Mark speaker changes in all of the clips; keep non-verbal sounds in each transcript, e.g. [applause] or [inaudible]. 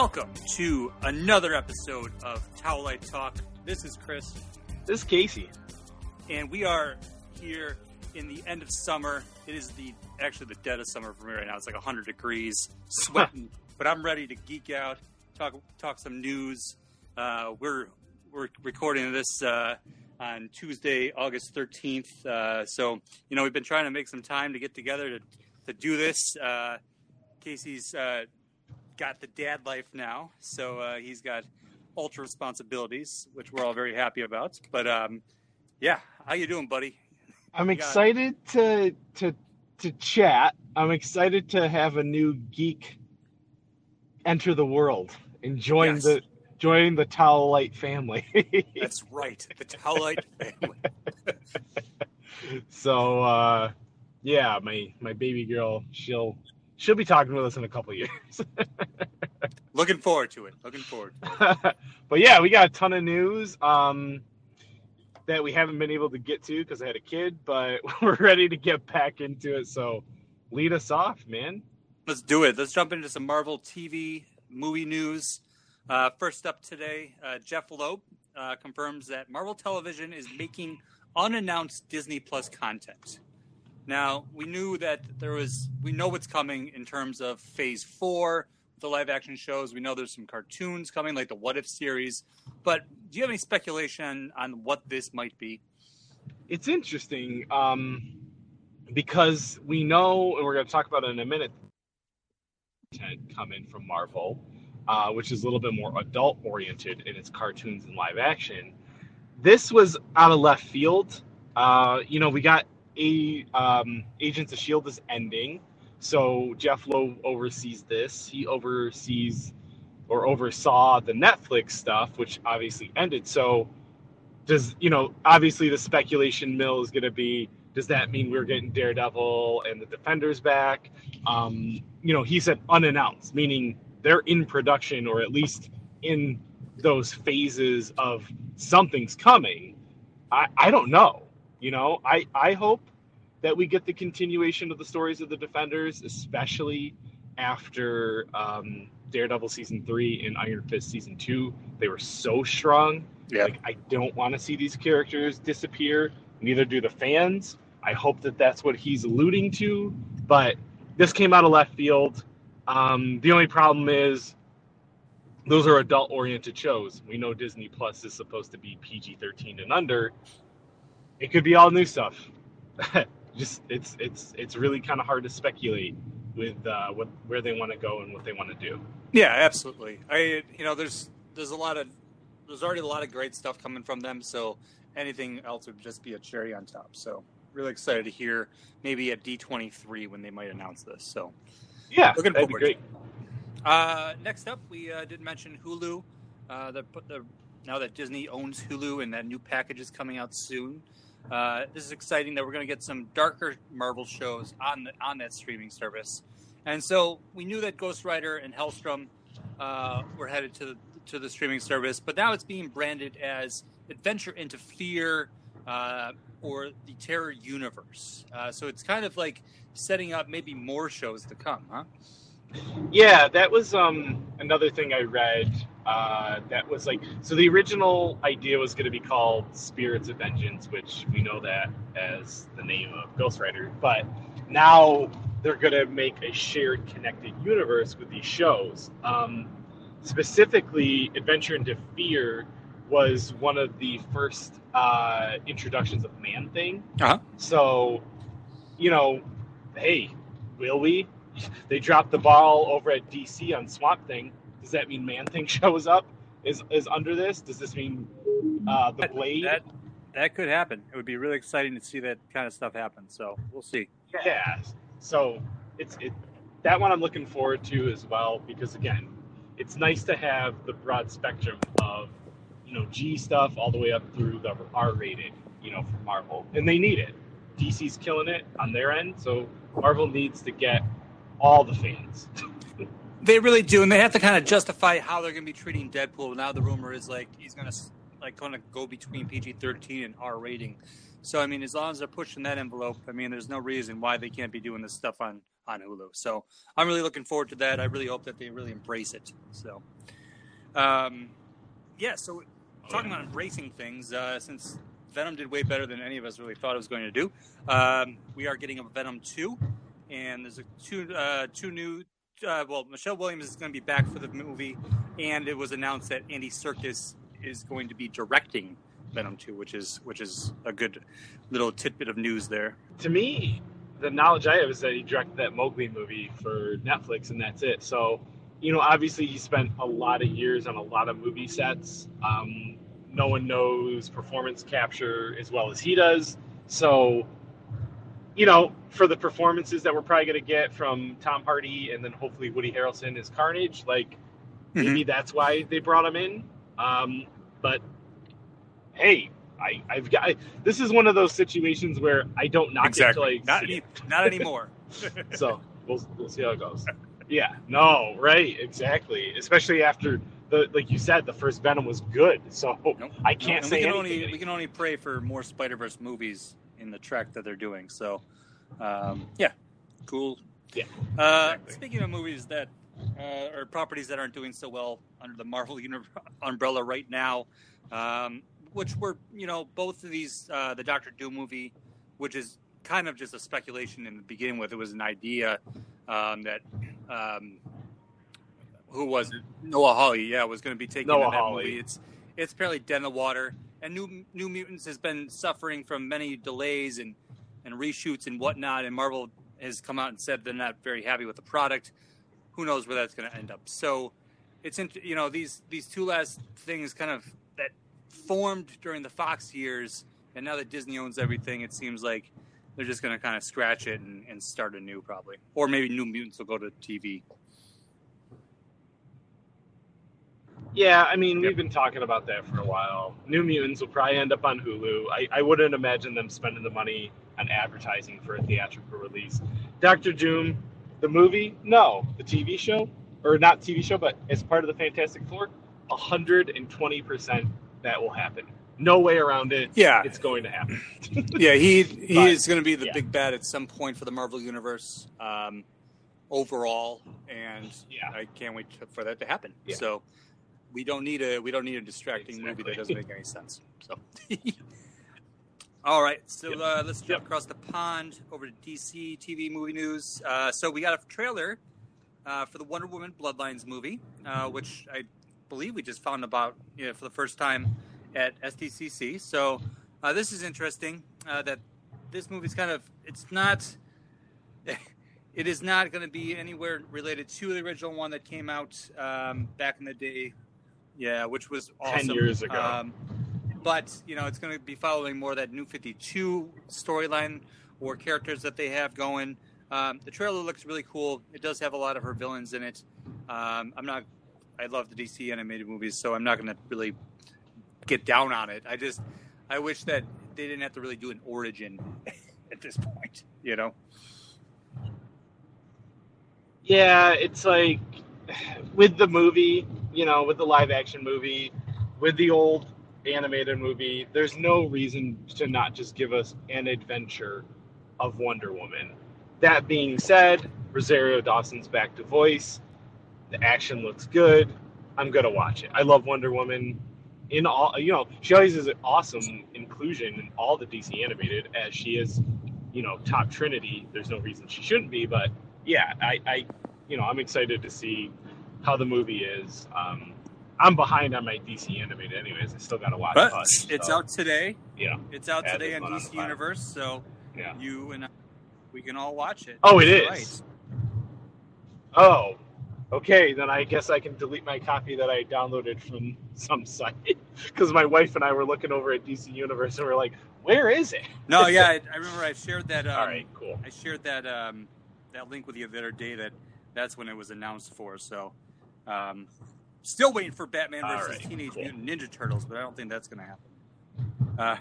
Speaker 1: Welcome to another episode of Towelite Talk. This is Chris,
Speaker 2: This is Casey.
Speaker 1: and we are here in the end of summer. It is the actually the dead of summer for me right now. It's like 100 degrees, [laughs] sweating, but I'm ready to geek out, talk talk some news. Uh, we're we're recording this uh, on Tuesday, August 13th. Uh, so you know we've been trying to make some time to get together to to do this. Uh, Casey's uh, got the dad life now, so uh, he's got ultra responsibilities, which we're all very happy about. But um, yeah, how you doing, buddy?
Speaker 2: I'm excited to to to chat. I'm excited to have a new geek enter the world and join
Speaker 1: Yes.
Speaker 2: the join the Towelite family. [laughs]
Speaker 1: That's right, the Towelite family. [laughs]
Speaker 2: so uh yeah, my my baby girl, she'll she'll be talking with us in a couple years. [laughs]
Speaker 1: Looking forward to it. Looking forward. To it. [laughs]
Speaker 2: but yeah, we got a ton of news um, that we haven't been able to get to because I had a kid, but [laughs] we're ready to get back into it. So lead us off, man.
Speaker 1: Let's do it. Let's jump into some Marvel TV movie news. Uh, first up today, uh, Jeff Loeb uh, confirms that Marvel Television is making unannounced Disney Plus content. Now, we knew that there was, we know what's coming in terms of phase four, the live action shows. We know there's some cartoons coming, like the What If series. But do you have any speculation on what this might be?
Speaker 2: It's interesting um, because we know, and we're going to talk about it in a minute, content coming from Marvel, uh, which is a little bit more adult oriented in its cartoons and live action. This was out of left field. Uh, you know, we got a um, Agents of Shield is ending, so Jeff Loeb oversees this. He oversees or oversaw the Netflix stuff, which obviously ended. So does you know obviously the speculation mill is going to be does that mean we're getting daredevil and the defenders back um, you know he said unannounced meaning they're in production or at least in those phases of something's coming i i don't know you know i i hope that we get the continuation of the stories of the defenders especially after um, daredevil season three and iron fist season two they were so strong Yeah. like I don't want to see these characters disappear. Neither do the fans. I hope that that's what he's alluding to. But this came out of left field. Um, the only problem is those are adult-oriented shows. We know Disney Plus is supposed to be PG-13 and under. It could be all new stuff. [laughs] Just it's it's it's really kind of hard to speculate with uh, what where they want to go and what they want to do.
Speaker 1: Yeah, absolutely. I you know there's there's a lot of there's already a lot of great stuff coming from them, so anything else would just be a cherry on top. So really excited to hear maybe at D23 when they might announce this. So
Speaker 2: Yeah,
Speaker 1: Looking
Speaker 2: that'd be
Speaker 1: forward.
Speaker 2: great.
Speaker 1: uh, next up, we uh, did mention Hulu. Uh, the, the now that Disney owns Hulu and that new package is coming out soon. Uh, this is exciting that we're going to get some darker Marvel shows on the, on that streaming service. And so we knew that Ghost Rider and Helstrom uh, were headed to the, to the streaming service, but now it's being branded as Adventure into Fear uh, or the Terror Universe. Uh, so it's kind of like setting up maybe more shows to come, huh?
Speaker 2: Yeah, that was um another thing I read. Uh, that was like so the original idea was going to be called Spirits of Vengeance, which we know that as the name of Ghost Rider. But now they're going to make a shared, connected universe with these shows. Um, specifically, Adventure into Fear was one of the first uh, introductions of Man Thing.
Speaker 1: Uh-huh.
Speaker 2: So, you know, hey, will we? [laughs] they dropped the ball over at DC on Swamp Thing. Does that mean Man Thing [laughs] shows up? Is is under this? Does this mean uh, the
Speaker 1: That-
Speaker 2: Blade?
Speaker 1: That that could happen. It would be really exciting to see that kind of stuff happen. So we'll see.
Speaker 2: yeah. So it's it that one I'm looking forward to as well because again, it's nice to have the broad spectrum of you know G stuff all the way up through the R rated, you know, from Marvel, and they need it. DC's killing it on their end, so Marvel needs to get all the fans. [laughs]
Speaker 1: They really do, and they have to kind of justify how they're going to be treating Deadpool. Now the rumor is like he's going to like kind of go between PG thirteen and R rating. So I mean, as long as they're pushing that envelope, I mean, there's no reason why they can't be doing this stuff on on Hulu. So I'm really looking forward to that. I really hope that they really embrace it. So, um, yeah. So talking about embracing things, uh, since Venom did way better than any of us really thought it was going to do, um, we are getting a Venom two, and there's a two uh, two new. Uh, well, Michelle Williams is going to be back for the movie, and it was announced that Andy Serkis is going to be directing Venom 2, which is which is a good little tidbit of news there.
Speaker 2: To me, the knowledge I have is that he directed that Mowgli movie for Netflix, and that's it. So, you know, obviously he spent a lot of years on a lot of movie sets. Um, no one knows performance capture as well as he does. So, you know, for the performances that we're probably going to get from Tom Hardy and then hopefully Woody Harrelson as Carnage, like maybe that's why they brought him in. Um, but hey, I, I've got this is one of those situations where I don't knock
Speaker 1: exactly.
Speaker 2: it until I
Speaker 1: not, any, not anymore. [laughs] [laughs]
Speaker 2: so we'll we'll see how it goes. Yeah, no, right, exactly. Especially after the like you said, the first Venom was good. So
Speaker 1: Nope.
Speaker 2: I can't
Speaker 1: And
Speaker 2: say
Speaker 1: we can
Speaker 2: anything.
Speaker 1: only we can only pray for more Spider Verse movies in the track that they're doing. So, um, yeah, cool.
Speaker 2: Yeah,
Speaker 1: Uh,
Speaker 2: exactly.
Speaker 1: Speaking of movies that uh, or properties that aren't doing so well under the Marvel [laughs] uni- umbrella right now, um, which were you know both of these uh, the Doctor Doom movie, which is kind of just a speculation in the beginning with it was an idea um, that. Um, who was it? Noah Hawley, yeah, was going to be taking
Speaker 2: Noah Hawley.
Speaker 1: movie. It's it's apparently dead in the water, and New New Mutants has been suffering from many delays and and reshoots and whatnot. And Marvel has come out and said they're not very happy with the product. Who knows where that's going to end up? So it's int- you know these these two last things kind of that formed during the Fox years, and now that Disney owns everything, it seems like they're just going to kind of scratch it and, and start anew, probably, or maybe New Mutants will go to TV.
Speaker 2: Yeah, I mean,
Speaker 1: Yep.
Speaker 2: we've been talking about that for a while. New Mutants will probably end up on Hulu. I, I wouldn't imagine them spending the money on advertising for a theatrical release. Doctor Doom, the movie, no. The TV show, or not TV show, but as part of the Fantastic Four, 120% that will happen. No way around it.
Speaker 1: Yeah,
Speaker 2: It's going to happen. [laughs]
Speaker 1: yeah, he he
Speaker 2: But,
Speaker 1: is going to be the
Speaker 2: yeah.
Speaker 1: big bad at some point for the Marvel universe um, overall, and
Speaker 2: Yeah.
Speaker 1: I can't wait for that to happen.
Speaker 2: Yeah.
Speaker 1: So we don't need a we don't need a distracting movie that doesn't make any sense. So. [laughs] All right, so
Speaker 2: Yep.
Speaker 1: uh, let's jump
Speaker 2: Yep.
Speaker 1: across the pond over to DC TV movie news. Uh, so we got a trailer uh, for the Wonder Woman Bloodlines movie, uh, which I believe we just found about you know, for the first time at SDCC. So uh, this is interesting uh, that this movie's kind of it's not [laughs] it is not going to be anywhere related to the original one that came out um, back in the day. Yeah, which was awesome.
Speaker 2: years ago.
Speaker 1: Um, but you know, it's going to be following more that New Fifty Two storyline or characters that they have going. Um, the trailer looks really cool. It does have a lot of her villains in it. Um, I'm not. I love the DC animated movies, so I'm not going to really get down on it. I just, I wish that they didn't have to really do an origin [laughs] at this point. You know?
Speaker 2: Yeah, it's like [sighs] with the movie, you know, with the live action movie, with the old animated movie, there's no reason to not just give us an adventure of Wonder Woman. That being said, Rosario Dawson's back to voice. The action looks good. I'm gonna watch it. I love Wonder Woman. In all, you know, she always is an awesome inclusion in all the DC animated, as she is, you know, top Trinity. There's no reason she shouldn't be, but yeah, I, I you know, I'm excited to see how the movie is. Um, I'm behind on my DC animated, anyways. I still got to watch
Speaker 1: But
Speaker 2: Hush,
Speaker 1: it's
Speaker 2: so,
Speaker 1: out today.
Speaker 2: Yeah,
Speaker 1: It's out today on
Speaker 2: one on
Speaker 1: DC. Universe, so
Speaker 2: yeah.
Speaker 1: you and I, we can all watch it.
Speaker 2: Oh, it is.
Speaker 1: Right.
Speaker 2: Oh, okay. Then I guess I can delete my copy that I downloaded from [laughs] some site because my wife and I were looking over at DC Universe and we're like, "Where is it?"
Speaker 1: No, yeah, [laughs] I, I remember I shared that. Um,
Speaker 2: All right, cool.
Speaker 1: I shared that um, that link with you the other day. That that's when it was announced for. So, um, still waiting for Batman
Speaker 2: All
Speaker 1: versus
Speaker 2: right,
Speaker 1: Teenage
Speaker 2: cool.
Speaker 1: Mutant Ninja Turtles, but I don't think that's going to happen. Uh,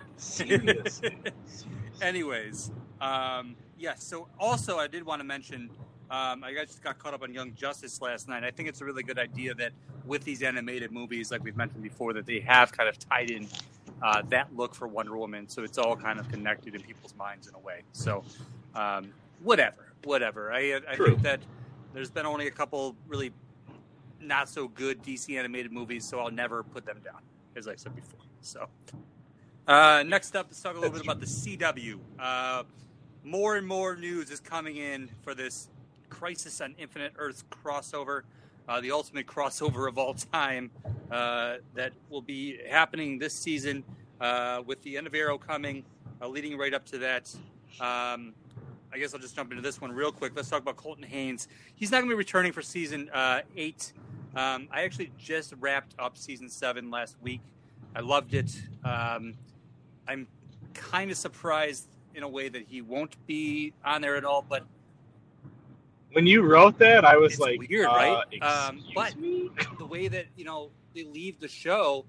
Speaker 1: [laughs] anyways, um, yes. so also, I did want to mention. Um, I just got caught up on Young Justice last night. I think it's a really good idea that with these animated movies, like we've mentioned before, that they have kind of tied in uh, that look for Wonder Woman, so it's all kind of connected in people's minds in a way. So, um, whatever. whatever. I I think that there's been only a couple really not so good DC animated movies, so I'll never put them down, as I said before. So, uh, next up, let's talk a little bit about the CW. Uh, more and more news is coming in for this Crisis on Infinite Earths crossover, uh, the ultimate [laughs] crossover of all time, uh, that will be happening this season uh, with the end of Arrow coming, uh, leading right up to that. Um, I guess I'll just jump into this one real quick. Let's talk about Colton Haynes. He's not going to be returning for season eight. Um, I actually just wrapped up season seven last week. I loved it. Um, I'm kind of surprised in a way that he won't be on there at all, but
Speaker 2: When you wrote that, I was
Speaker 1: It's
Speaker 2: like,
Speaker 1: weird,
Speaker 2: uh,
Speaker 1: right? Um, but-
Speaker 2: me?
Speaker 1: the way that you know they leave the show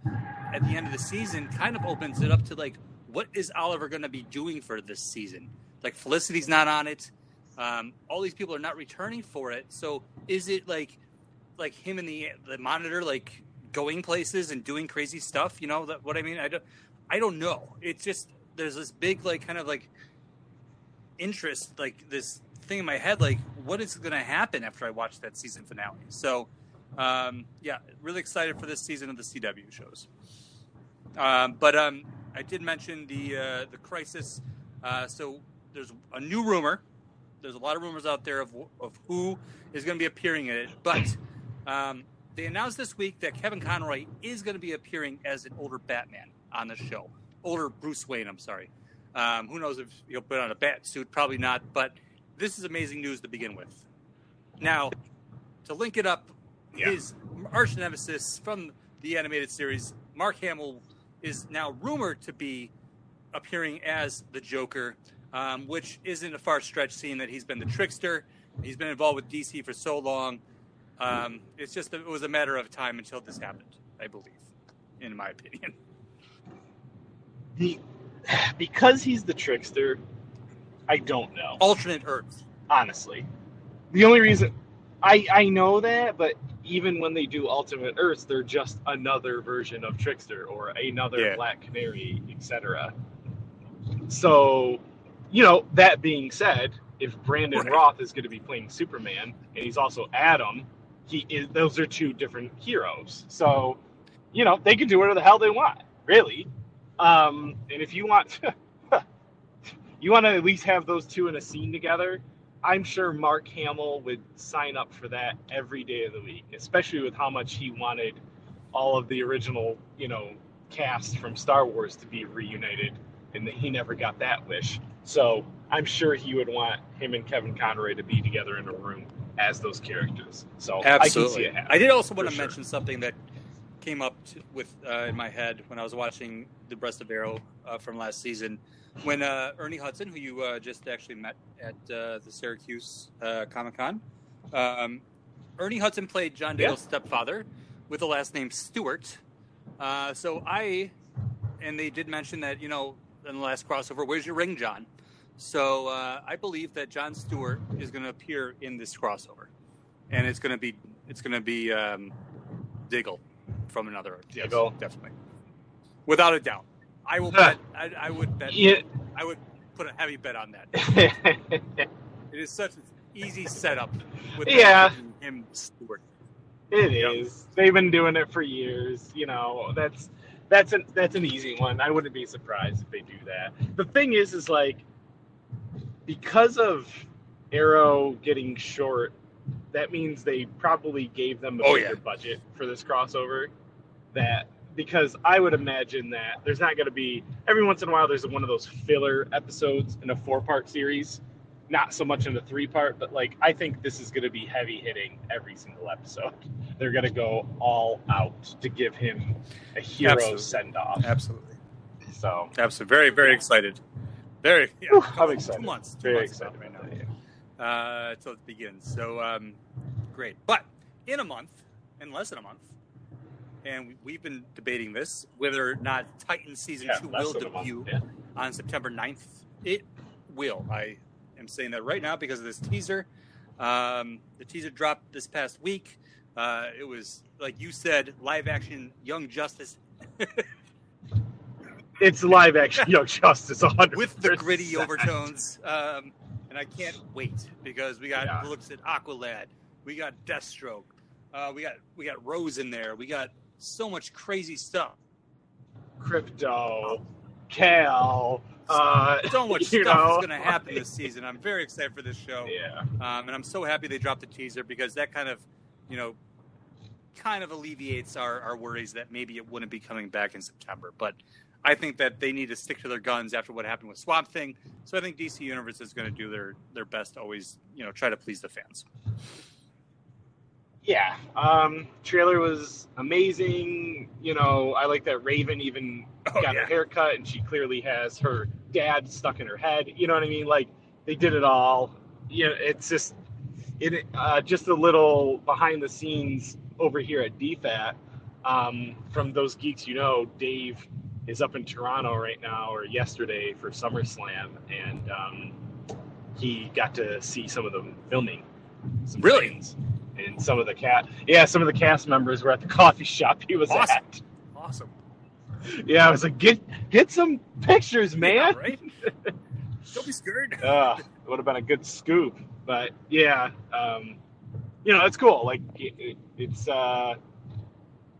Speaker 1: at the end of the season kind of opens it up to like what is oliver going to be doing for this season like felicity's not on it um, all these people are not returning for it so is it like like him and the the monitor like going places and doing crazy stuff you know that what i mean i don't i don't know it's just there's this big like kind of like interest like this thing in my head like what is going to happen after i watch that season finale so um, yeah, really excited for this season of the CW shows. Um, but um, I did mention the uh, the crisis. Uh, so there's a new rumor. There's a lot of rumors out there of of who is going to be appearing in it. But um, they announced this week that Kevin Conroy is going to be appearing as an older Batman on the show. Older Bruce Wayne. I'm sorry. Um, who knows if he'll put on a bat suit? Probably not. But this is amazing news to begin with. Now, to link it up
Speaker 2: Yeah.
Speaker 1: his arch nemesis from the animated series, Mark Hamill, is now rumored to be appearing as the Joker, um, which isn't a far stretch, seeing that he's been the trickster. He's been involved with DC for so long. Um, it's just it was a matter of time until this happened, I believe, in my opinion.
Speaker 2: The, because he's the trickster, I don't know.
Speaker 1: Alternate Earth.
Speaker 2: honestly. The only reason I I know that, but even when they do Ultimate Earths, they're just another version of Trickster or another
Speaker 1: Yeah.
Speaker 2: Black Canary, etc. So, you know, that being said, if Brandon
Speaker 1: Right.
Speaker 2: Roth is going to be playing Superman and he's also Adam, he is those are two different heroes. So, you know, they can do whatever the hell they want, really. Um, and if you want [laughs] you want to at least have those two in a scene together, I'm sure Mark Hamill would sign up for that every day of the week, especially with how much he wanted all of the original, you know, cast from Star Wars to be reunited, and that he never got that wish. So I'm sure he would want him and Kevin Conroy to be together in a room as those characters. So I
Speaker 1: Absolutely.
Speaker 2: it.
Speaker 1: I did also want to
Speaker 2: sure.
Speaker 1: mention something that came up to, with uh, in my head when I was watching the Breast of Arrow uh, from last season. When uh, Ernie Hudson, who you uh, just actually met at uh, the Syracuse uh, Comic Con, um, Ernie Hudson played John
Speaker 2: Yeah.
Speaker 1: Dale's stepfather with the last name Stewart. Uh, so I, and they did mention that you know in the last crossover, where's your ring, John? So uh, I believe that John Stewart is going to appear in this crossover, and it's going to be it's going to be um, Diggle from another Earth. Yes,
Speaker 2: Diggle.
Speaker 1: definitely, without a doubt. I will bet. I, I would bet.
Speaker 2: Yeah.
Speaker 1: I would put a heavy bet on that. [laughs] It is such an easy setup with
Speaker 2: Yeah.
Speaker 1: him Stewart.
Speaker 2: It
Speaker 1: Yeah.
Speaker 2: is. They've been doing it for years. You know, that's that's an that's an easy one. I wouldn't be surprised if they do that. The thing is, is like because of Arrow getting short, that means they probably gave them a
Speaker 1: Oh,
Speaker 2: bigger
Speaker 1: yeah.
Speaker 2: budget for this crossover. That because I would imagine that there's not going to be every once in a while there's one of those filler episodes in a four part series. Not so much in a three part, but like I think this is going to be heavy hitting every single episode. [laughs] They're going to go all out to give him a hero send off.
Speaker 1: Absolutely,
Speaker 2: So
Speaker 1: absolutely. Very, very excited. Very. Yeah,
Speaker 2: I'm excited.
Speaker 1: Two months. Two
Speaker 2: very
Speaker 1: months
Speaker 2: excited
Speaker 1: right now. uh, until it begins. So um, great. But in a month, in less than a month, and we, we've been debating this whether or not Titan season
Speaker 2: Yeah,
Speaker 1: two will
Speaker 2: month,
Speaker 1: debut
Speaker 2: yeah.
Speaker 1: on September 9th. It will. I am saying that right now because of this teaser. Um, the teaser dropped this past week. Uh, it was like you said, live action Young Justice [laughs]
Speaker 2: It's live action [laughs] Young Justice 100
Speaker 1: with the gritty overtones. Um, and I can't wait because we got
Speaker 2: Yeah.
Speaker 1: looks at Aqualad, we got Deathstroke, uh, we got we got Rose in there, we got so much crazy stuff.
Speaker 2: Krypto, Cal. Uh,
Speaker 1: So much stuff [laughs]
Speaker 2: know,
Speaker 1: is going to happen this season. I'm very excited for this show.
Speaker 2: Yeah.
Speaker 1: Um, and I'm so happy they dropped the teaser because that kind of, you know, kind of alleviates our, our worries that maybe it wouldn't be coming back in September. But I think that they need to stick to their guns after what happened with Swamp Thing. So I think DC Universe is going to do their, their best to always, you know, try to please the fans.
Speaker 2: Yeah. Um, trailer was amazing. You know, I like that Raven even
Speaker 1: Oh,
Speaker 2: got
Speaker 1: yeah.
Speaker 2: her haircut and she clearly has her dad stuck in her head. You know what I mean? Like they did it all. You know, it's just it uh, just a little behind the scenes over here at DFAT. Um, from those geeks, you know, Dave is up in Toronto right now or yesterday for SummerSlam, and um, he got to see some of the filming. Some
Speaker 1: Really?
Speaker 2: scenes. And some of the cat, yeah, some of the cast members were at the [laughs] coffee shop he was
Speaker 1: Awesome.
Speaker 2: at.
Speaker 1: Awesome.
Speaker 2: Yeah, I was like, get get some pictures, man.
Speaker 1: Yeah, right? [laughs] Don't be scared.
Speaker 2: Uh, it would have been a good scoop, but yeah, um, you know, it's cool. Like it, it, it's, uh,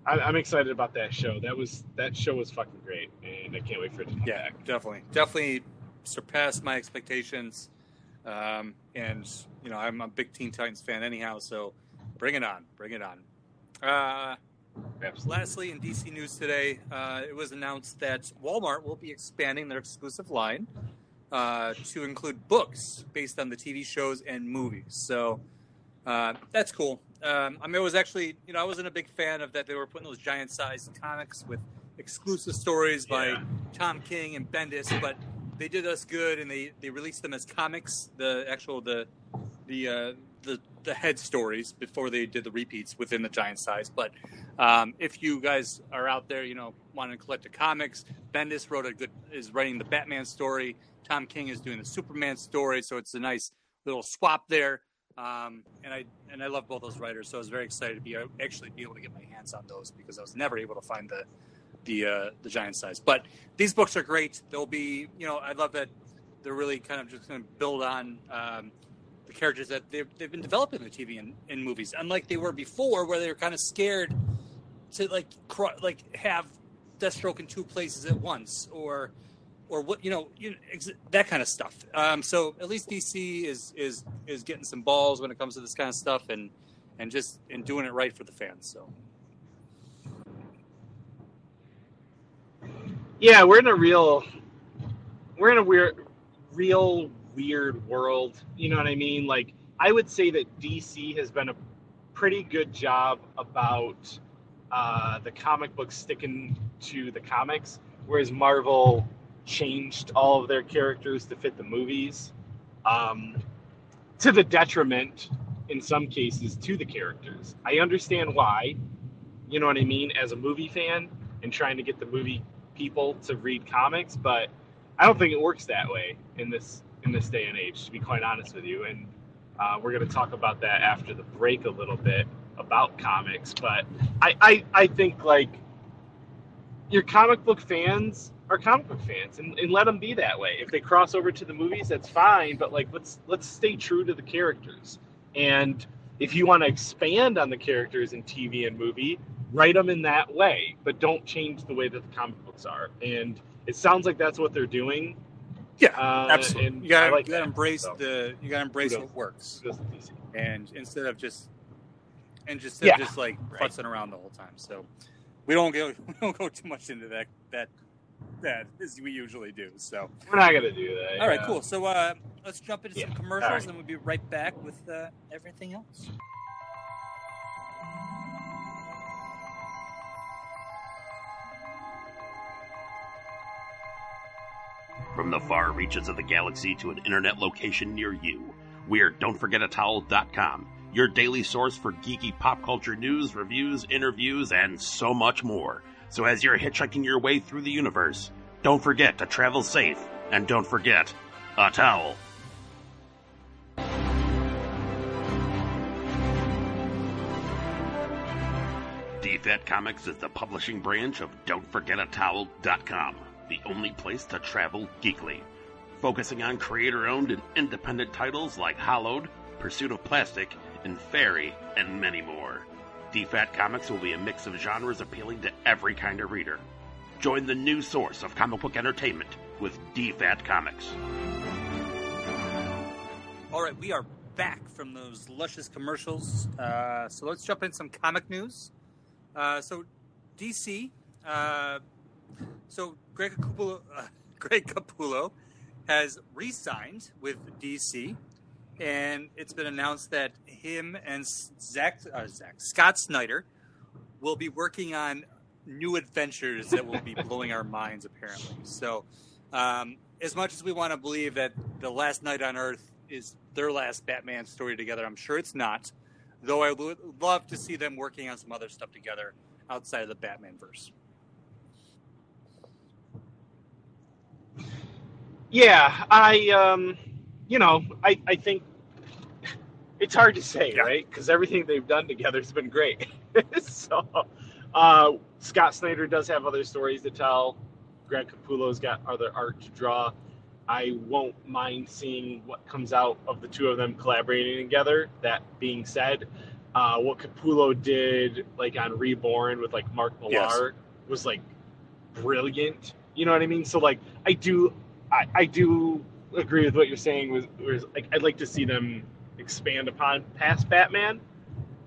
Speaker 2: I, I'm excited about that show. That was that show was fucking great, and I can't wait for it to come
Speaker 1: Yeah,
Speaker 2: back.
Speaker 1: definitely, definitely surpassed my expectations. Um, and you know, I'm a big Teen Titans fan anyhow, so bring it on, bring it on. Uh,
Speaker 2: Absolutely.
Speaker 1: lastly, in DC news today, uh, it was announced that Walmart will be expanding their exclusive line uh, to include books based on the TV shows and movies. So uh, that's cool. Um, I mean, it was actually, you know, I wasn't a big fan of that they were putting those giant-sized comics with exclusive stories by
Speaker 2: Yeah.
Speaker 1: Tom King and Bendis, but they did us good and they, they released them as comics, the actual the the uh, the the head stories before they did the repeats within the giant size. But um, if you guys are out there, you know, wanting to collect the comics, Bendis wrote a good is writing the Batman story. Tom King is doing the Superman story, so it's a nice little swap there. Um, and I and I love both those writers, so I was very excited to be actually be able to get my hands on those because I was never able to find the the uh, the giant size. But these books are great. They'll be, you know, I love that they're really kind of just going to build on um, the characters that they've, they've been developing in the TV and in movies, unlike they were before, where they were kind of scared to like cro- like have Deathstroke in two places at once, or or what you know, you ex- that kind of stuff. Um, so at least DC is is is getting some balls when it comes to this kind of stuff, and and just and doing it right for the fans. So
Speaker 2: Yeah, we're in a real, we're in a weird, real weird world. You know what I mean? Like, I would say that DC has been a pretty good job about uh, the comic books sticking to the comics, whereas Marvel changed all of their characters to fit the movies, um, to the detriment, in some cases, to the characters. I understand why. You know what I mean? As a movie fan and trying to get the movie people to read comics, but I don't think it works that way in this in this day and age. To be quite honest with you, and uh, we're going to talk about that after the break a little bit about comics. But I, I I think like your comic book fans are comic book fans, and, and let them be that way. If they cross over to the movies, that's fine. But like let's let's stay true to the characters. And if you want to expand on the characters in TV and movie, write them in that way, but don't change the way that the comic books are. And it sounds like that's what they're doing.
Speaker 1: yeah,
Speaker 2: Uh,
Speaker 1: absolutely.
Speaker 2: and
Speaker 1: You gotta,
Speaker 2: like
Speaker 1: you gotta
Speaker 2: that,
Speaker 1: embrace
Speaker 2: so.
Speaker 1: the you gotta embrace
Speaker 2: Kudos.
Speaker 1: what works,
Speaker 2: Because of DC.
Speaker 1: and instead of just and just
Speaker 2: Yeah.
Speaker 1: just like
Speaker 2: Right.
Speaker 1: futzing around the whole time. So we don't go [laughs] we don't go too much into that that [laughs] that as we usually do. So
Speaker 2: We're not gonna do that.
Speaker 1: all right,
Speaker 2: yeah.
Speaker 1: cool. So uh, let's jump into some commercials,
Speaker 2: All right.
Speaker 1: and we'll be right back with uh, everything else.
Speaker 3: From the far reaches of the galaxy to an internet location near you, we're Don'tForgetATowel.com, your daily source for geeky pop culture news, reviews, interviews, and so much more. So as you're hitchhiking your way through the universe, don't forget to travel safe, and don't forget a towel. DFAT Comics is the publishing branch of Don'tForgetATowel.com, the only place to travel geekly. focusing on creator owned and independent titles like Hollowed, Pursuit of Plastic, and Fairy, and many more. DFAT Comics will be a mix of genres appealing to every kind of reader. Join the new source of comic book entertainment with DFAT Comics.
Speaker 1: All right, we are back from those luscious commercials. Uh, so let's jump in some comic news. Uh, so DC. Uh, so Greg Capullo, [laughs] Greg Capullo has re-signed with DC, and it's been announced that him and Zach, uh, Zach Scott Snyder will be working on new adventures that will be blowing our minds. Apparently, so um, as much as we want to believe that the Last Night on Earth is their last Batman story together, I'm sure it's not. Though I would love to see them working on some other stuff together outside of the Batman verse.
Speaker 2: Yeah, I um, you know, I I think it's hard to say,
Speaker 1: Yeah.
Speaker 2: right? Because everything they've done together has been great. [laughs] so, uh, Scott Snyder does have other stories to tell. Grant Capullo's got other art to draw. I won't mind seeing what comes out of the two of them collaborating together. That being said, uh, what Capullo did, like on Reborn with like Mark Millar, was like brilliant. You know what I mean? So like, I do, I, I do agree with what you're saying. Was, was like, I'd like to see them expand upon past Batman.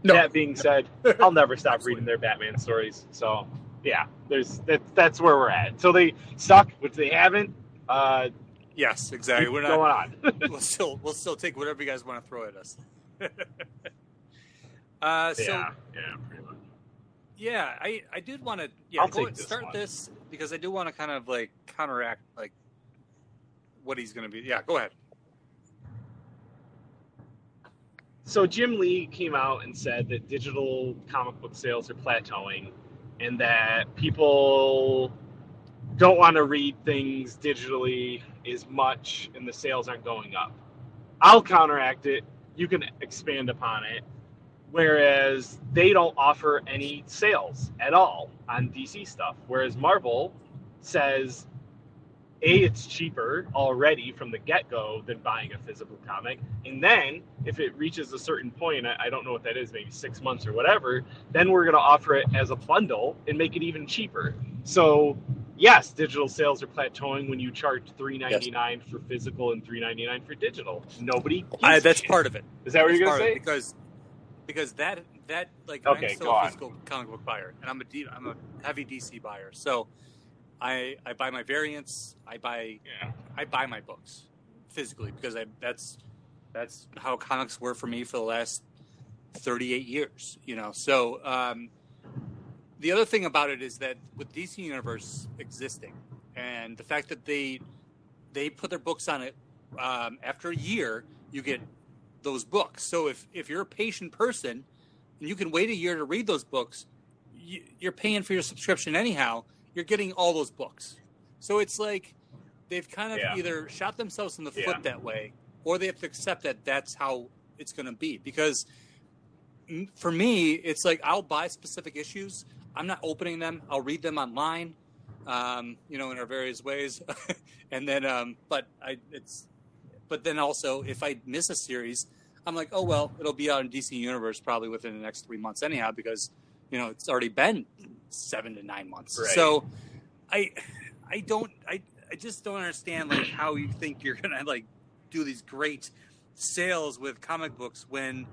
Speaker 1: No.
Speaker 2: That being said, [laughs] I'll never stop reading their Batman stories. So yeah, there's that. That's where we're at. So they suck, which they haven't. Uh,
Speaker 1: Yes, exactly. We're not going
Speaker 2: on. [laughs]
Speaker 1: we'll still we'll still take whatever you guys want to throw at us. [laughs] uh, so
Speaker 2: yeah, yeah, pretty much.
Speaker 1: Yeah, I I did want to yeah go
Speaker 2: this
Speaker 1: start
Speaker 2: one.
Speaker 1: this because I do want to kind of like counteract like what he's going to be. Yeah, go ahead.
Speaker 2: So Jim Lee came out and said that digital comic book sales are plateauing, and that people don't want to read things digitally as much, and the sales aren't going up. I'll counteract it. You can expand upon it. Whereas they don't offer any sales at all on DC stuff. Whereas Marvel says, A, it's cheaper already from the get go than buying a physical comic. And then if it reaches a certain point, I I don't know what that is, maybe six months or whatever, then we're going to offer it as a bundle and make it even cheaper. So, yes, digital sales are plateauing when you charge three ninety nine for physical and three ninety nine for digital. Nobody.
Speaker 1: I, that's part of it.
Speaker 2: Is that what
Speaker 1: That's
Speaker 2: you're going to say?
Speaker 1: because because that that like
Speaker 2: Okay,
Speaker 1: I'm still a
Speaker 2: on.
Speaker 1: physical comic book buyer, and I'm a D, I'm a heavy DC buyer. So I I buy my variants. I buy
Speaker 2: Yeah.
Speaker 1: I buy my books physically because I that's that's how comics were for me for the last 38 years you know so um, the other thing about it is that with DC Universe existing and the fact that they they put their books on it um, after a year you get those books so if if you're a patient person and you can wait a year to read those books you, you're paying for your subscription anyhow you're getting all those books so it's like they've kind of
Speaker 2: Yeah.
Speaker 1: either shot themselves in the
Speaker 2: Yeah.
Speaker 1: foot that way, or they have to accept that that's how it's going to be. Because for me, it's like I'll buy specific issues. I'm not opening them. I'll read them online, um, you know, in our various ways, [laughs] and then, um, but I, it's, but then also if I miss a series, I'm like, oh well, it'll be out in DC Universe probably within the next three months anyhow, because you know it's already been seven to nine months.
Speaker 2: Right.
Speaker 1: So, I, I don't, I, I just don't understand like how you think you're gonna like do these great sales with comic books when,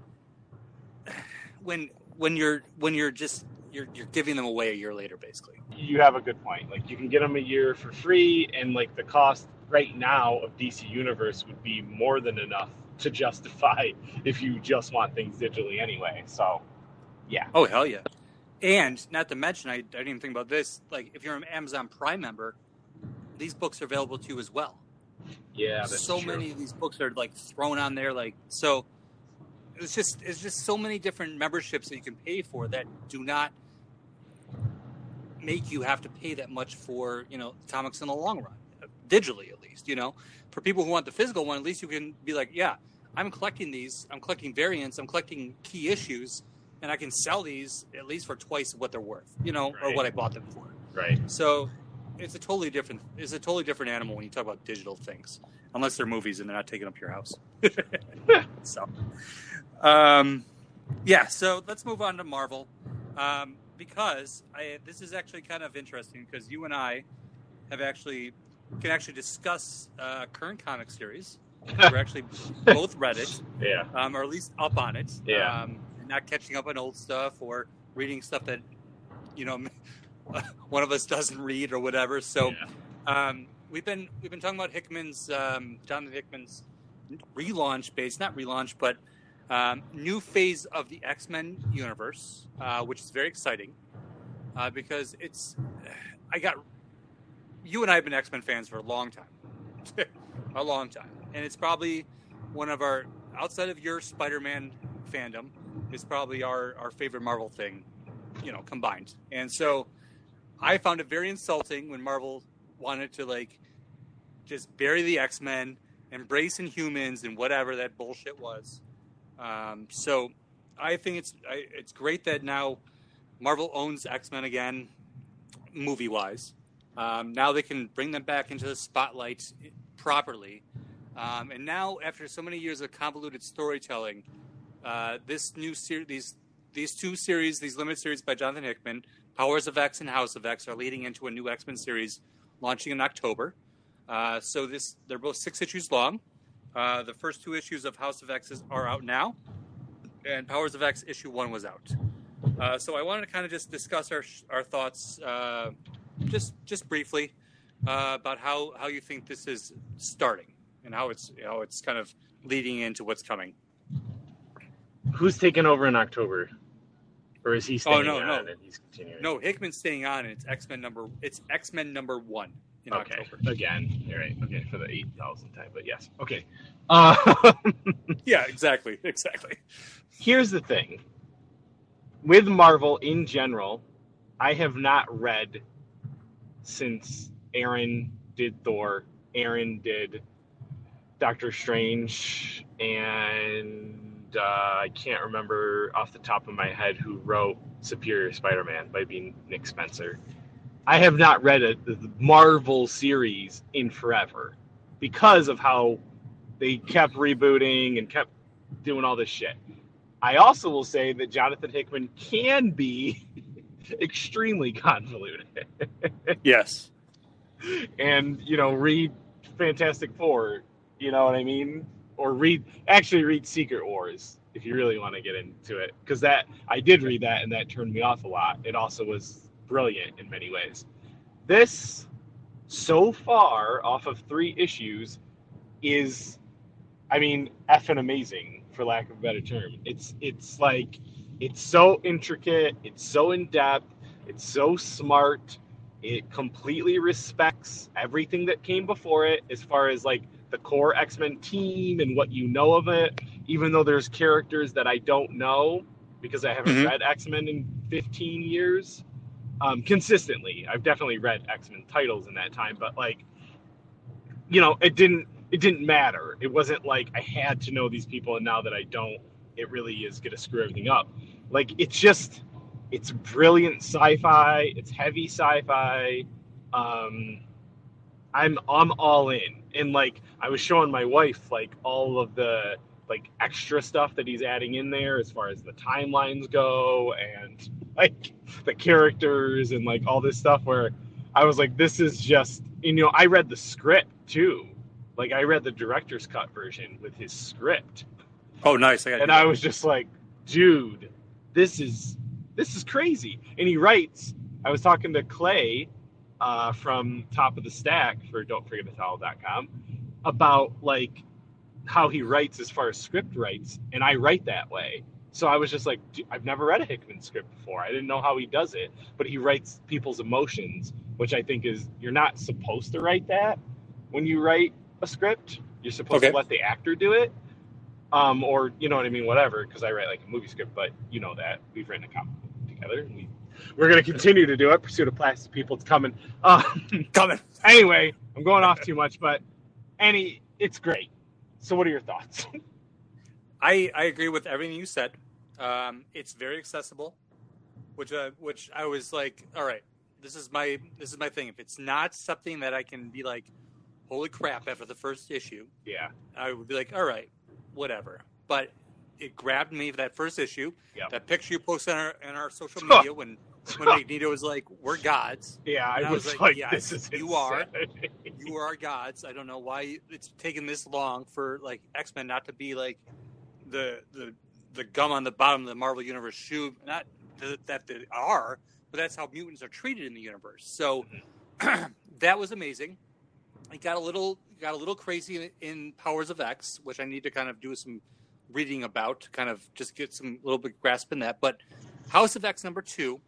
Speaker 1: when, when you're when you're just you're you're giving them away a year later, basically.
Speaker 2: you have a good point. Like you can get them a year for free, and like the cost right now of DC Universe would be more than enough to justify [laughs] if you just want things digitally anyway. So, yeah,
Speaker 1: Oh hell yeah! And not to mention, I, I didn't even think about this. Like, if you're an Amazon Prime member, these books are available to you as well.
Speaker 2: yeah,
Speaker 1: so
Speaker 2: true.
Speaker 1: many of these books are like thrown on there. Like, so it's just it's just so many different memberships that you can pay for that do not make you have to pay that much for you know comics in the long run, digitally at least. You know, for people who want the physical one, at least you can be like, yeah, I'm collecting these. I'm collecting variants. I'm collecting key issues, and I can sell these at least for twice what they're worth. You know, or what I bought them for.
Speaker 2: right.
Speaker 1: So it's a totally different it's a totally different animal when you talk about digital things, unless they're movies and they're not taking up your house. [laughs] so, um, yeah. So let's move on to Marvel, um, because I, this is actually kind of interesting because you and I have actually can actually discuss uh, current comic series. [laughs] We're actually both read it,
Speaker 2: Yeah.
Speaker 1: um, or at least up on it.
Speaker 2: Yeah.
Speaker 1: Um, not catching up on old stuff or reading stuff that, you know, [laughs] one of us doesn't read or whatever. So, um, we've been we've been talking about Hickman's um, Jonathan Hickman's relaunch base, not relaunch, but um, new phase of the X Men universe, uh, which is very exciting uh, because it's. [sighs] I got you and I have been X Men fans for a long time, [laughs] a long time, and it's probably one of our outside of your Spider Man fandom is probably our our favorite Marvel thing, you know, combined. And so, I found it very insulting when Marvel wanted to like just bury the X Men, embrace Inhumans, and whatever that bullshit was. Um, so, I think it's I, it's great that now Marvel owns X Men again, movie wise. Um, now they can bring them back into the spotlight properly. Um, and now, after so many years of convoluted storytelling, uh, this new series, these these two series, these limited series by Jonathan Hickman, Powers of X and House of X, are leading into a new X Men series launching in October. Uh, so this they're both six issues long. Uh, the first two issues of House of X are out now, and Powers of X issue one was out. Uh, so I wanted to kind of just discuss our our thoughts, uh, just just briefly, uh, about how, how you think this is starting and how it's how it's kind of leading into what's coming.
Speaker 2: Who's taking over in October? Or is he staying
Speaker 1: Oh, no,
Speaker 2: on
Speaker 1: no.
Speaker 2: and he's continuing?
Speaker 1: No, Hickman's staying on, and it's X Men number it's X Men number one in
Speaker 2: Okay.
Speaker 1: October.
Speaker 2: Again. All right. Okay. For the 8,000th time. But yes. Okay. Uh, [laughs]
Speaker 1: Yeah, exactly, exactly.
Speaker 2: here's the thing with Marvel in general, I have not read since Aaron did Thor, Aaron did Doctor Strange, and uh, I can't remember off the top of my head who wrote Superior Spider Man by being Nick Spencer. I have not read a, the Marvel series in forever because of how they kept rebooting and kept doing all this shit. I also will say that Jonathan Hickman can be [laughs] extremely convoluted.
Speaker 1: Yes. [laughs]
Speaker 2: and, you know, read Fantastic Four, you know what I mean? Or read, actually read Secret Wars if you really want to get into it. Because that, I did read that and that turned me off a lot. It also was brilliant in many ways. This, so far, off of three issues, is, I mean, effing amazing for lack of a better term. It's it's like it's so intricate, it's so in depth, it's so smart. It completely respects everything that came before it as far as like the core X-Men team and what you know of it, even though there's characters that I don't know because I haven't
Speaker 1: Mhm.
Speaker 2: read X-Men in 15 years. Um, consistently, I've definitely read X-Men titles in that time, but like, you know, it didn't it didn't matter. It wasn't like I had to know these people, and now that I don't, it really is going to screw everything up. Like it's just, it's brilliant sci-fi. It's heavy sci-fi. Um, I'm I'm all in, and like I was showing my wife like all of the like extra stuff that he's adding in there as far as the timelines go, and like the characters and like all this stuff. Where I was like, this is just, you know, I read the script too like I read the director's cut version with his script,
Speaker 1: Oh, nice. I got
Speaker 2: and I was just like, dude, this is this is crazy. And he writes. I was talking to Clay uh, from Top of the Stack for Don't Forget com about like how he writes as far as script writes, and I write that way. So I was just like, I've never read a Hickman script before. I didn't know how he does it, but he writes people's emotions, which I think is you're not supposed to write that when you write a script. You're supposed
Speaker 1: Okay.
Speaker 2: to let the actor do it, um, or you know what I mean, whatever. Because I write like a movie script, but you know that we've written a comic book together. And we we're gonna continue to do it. Pursuit of Plastic People, it's coming. Um, [laughs]
Speaker 1: coming.
Speaker 2: anyway, I'm going off too much, but any, it's great. So, what are your thoughts? [laughs]
Speaker 1: I, I agree with everything you said. Um, it's very accessible, which uh, which I was like, all right, this is my this is my thing. If it's not something that I can be like, holy crap, after the first issue,
Speaker 2: Yeah.
Speaker 1: I would be like, all right, whatever. But it grabbed me for that first issue.
Speaker 2: Yep.
Speaker 1: That picture you posted on our, on our social media when when Magneto was like, "We're gods. [laughs]
Speaker 2: Yeah, I
Speaker 1: I
Speaker 2: was,
Speaker 1: was like,
Speaker 2: like,
Speaker 1: yes,
Speaker 2: this is
Speaker 1: you are. You are gods." I don't know why it's taken this long for like X Men not to be like the the the gum on the bottom of the Marvel Universe shoe. Not that they are, but that's how mutants are treated in the universe. So mm-hmm. [clears throat] that was amazing. It got a little got a little crazy in, in Powers of X, which I need to kind of do some reading about to kind of just get some little bit grasp in that. But House of X number two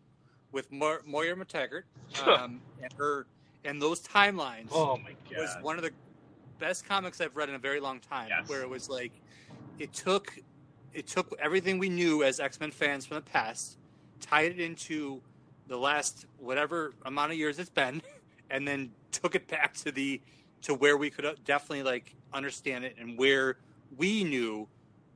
Speaker 1: with Mo- Moira McTaggart um, and her and those timelines
Speaker 2: Oh my god.
Speaker 1: was one of the best comics I've read in a very long time.
Speaker 2: Yes.
Speaker 1: Where it was like it took it took everything we knew as X Men fans from the past, tied it into the last whatever amount of years it's been, [laughs] and then took it back to the to where we could definitely like understand it and where we knew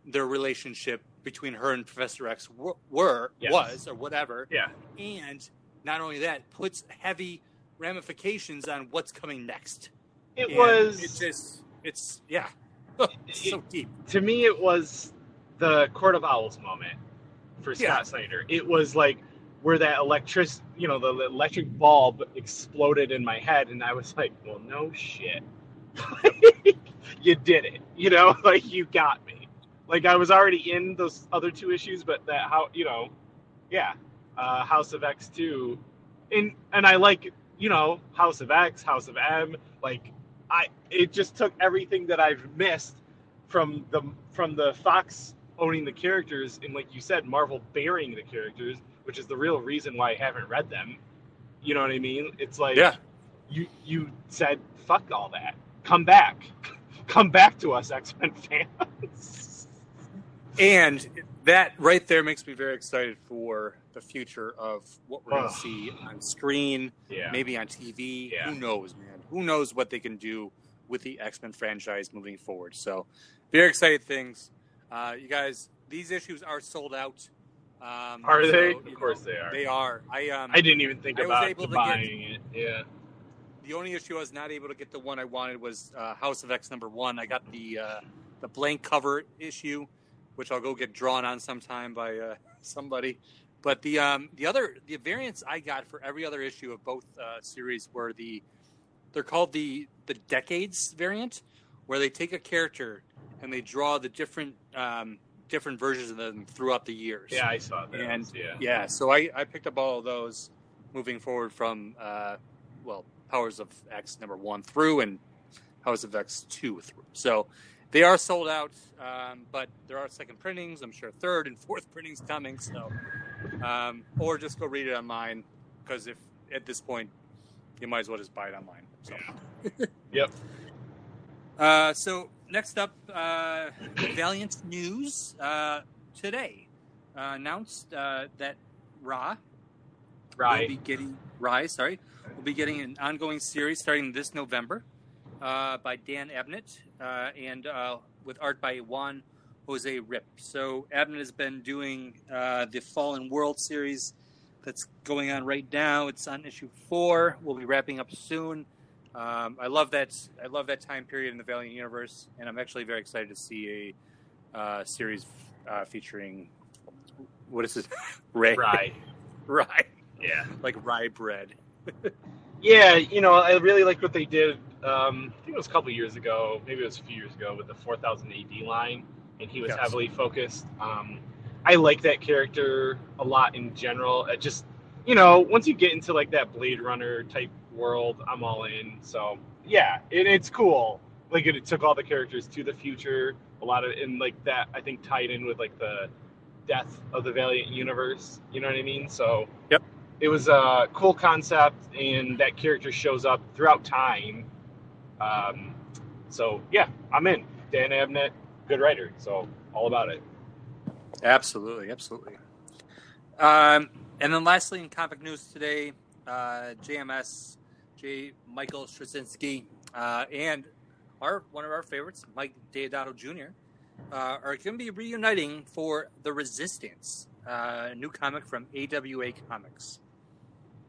Speaker 1: their relationship between her and Professor X were, were
Speaker 2: Yes.
Speaker 1: was or whatever
Speaker 2: yeah.
Speaker 1: and not only that puts heavy ramifications on what's coming next
Speaker 2: It
Speaker 1: And
Speaker 2: was
Speaker 1: it's just it's yeah it's [laughs] so deep
Speaker 2: to me it was the Court of Owls moment for Scott
Speaker 1: Yeah.
Speaker 2: Snyder. It was like where that electric, you know, the electric bulb exploded in my head, and I was like, "Well, no shit, [laughs] you did it." You know, [laughs] like you got me. Like I was already in those other two issues, but that how you know, yeah, uh, House of X two, and and I like you know House of X, House of M, like I it just took everything that I've missed from the from the Fox owning the characters and like you said Marvel burying the characters which is the real reason why I haven't read them. You know what I mean? It's like
Speaker 1: Yeah.
Speaker 2: you you said fuck all that. Come back. [laughs] Come back to us X-Men fans [laughs]
Speaker 1: and that right there makes me very excited for the future of what we're going to see on screen
Speaker 2: yeah.
Speaker 1: maybe on tv
Speaker 2: Yeah.
Speaker 1: who knows man? Who knows what they can do with the x-men franchise moving forward. So very excited things. Uh, you guys these issues are sold out. Um,
Speaker 2: Are
Speaker 1: so,
Speaker 2: they? Of
Speaker 1: know,
Speaker 2: course they are.
Speaker 1: they are. I um
Speaker 2: I didn't even think
Speaker 1: I was
Speaker 2: about
Speaker 1: able to get-
Speaker 2: buying it. Yeah.
Speaker 1: The only issue I was not able to get the one I wanted was uh, House of X number one. I got the uh, the blank cover issue, which I'll go get drawn on sometime by uh, [laughs] somebody. But the um, the other the variants I got for every other issue of both uh, series were the they're called the the decades variant, where they take a character and they draw the different um, different versions of them throughout the years.
Speaker 2: yeah I saw that
Speaker 1: And
Speaker 2: yeah
Speaker 1: yeah, so I, I picked up all of those moving forward from uh, well Powers of X number one through and Powers of X two through. So they are sold out, um, but there are second printings. I'm sure third and fourth [laughs] printings coming. So um, or just go read it online because if at this point you might as well just buy it online. So. [laughs]
Speaker 2: Yep.
Speaker 1: Uh, so next up, uh, Valiant News uh, today uh, announced uh, that Ra will
Speaker 2: right
Speaker 1: be getting Rise, sorry, will be getting an ongoing series starting this November uh, by Dan Abnett uh, and uh, with art by Juan Jose Ryp. So Abnett has been doing uh, the Fallen World series that's going on right now. It's on issue four. We'll be wrapping up soon. Um, I love that. I love that time period in the Valiant universe, and I'm actually very excited to see a uh, series uh, featuring what is this? [laughs] Ray.
Speaker 2: right [laughs]
Speaker 1: Rye.
Speaker 2: yeah
Speaker 1: Like rye bread. [laughs]
Speaker 2: Yeah, you know, I really liked what they did. Um, I think it was a couple years ago, maybe it was a few years ago, with the 4000 AD line, and he was
Speaker 1: Yes.
Speaker 2: heavily focused. Um, I like that character a lot in general. It just, you know, once you get into like that Blade Runner type world, I'm all in. So yeah, it, it's cool. Like it, it took all the characters to the future. A lot of and like that, I think tied in with like the death of the Valiant universe. You know what I mean? So
Speaker 1: Yep.
Speaker 2: it was a cool concept, and that character shows up throughout time. Um, so yeah, I'm in. Dan Abnett, good writer, so all about it.
Speaker 1: Absolutely, absolutely. Um, and then lastly, in comic news today, uh, JMS, J. Michael Straczynski, uh, and our one of our favorites, Mike Deodato Jr., uh, are going to be reuniting for The Resistance, uh, a new comic from AWA Comics.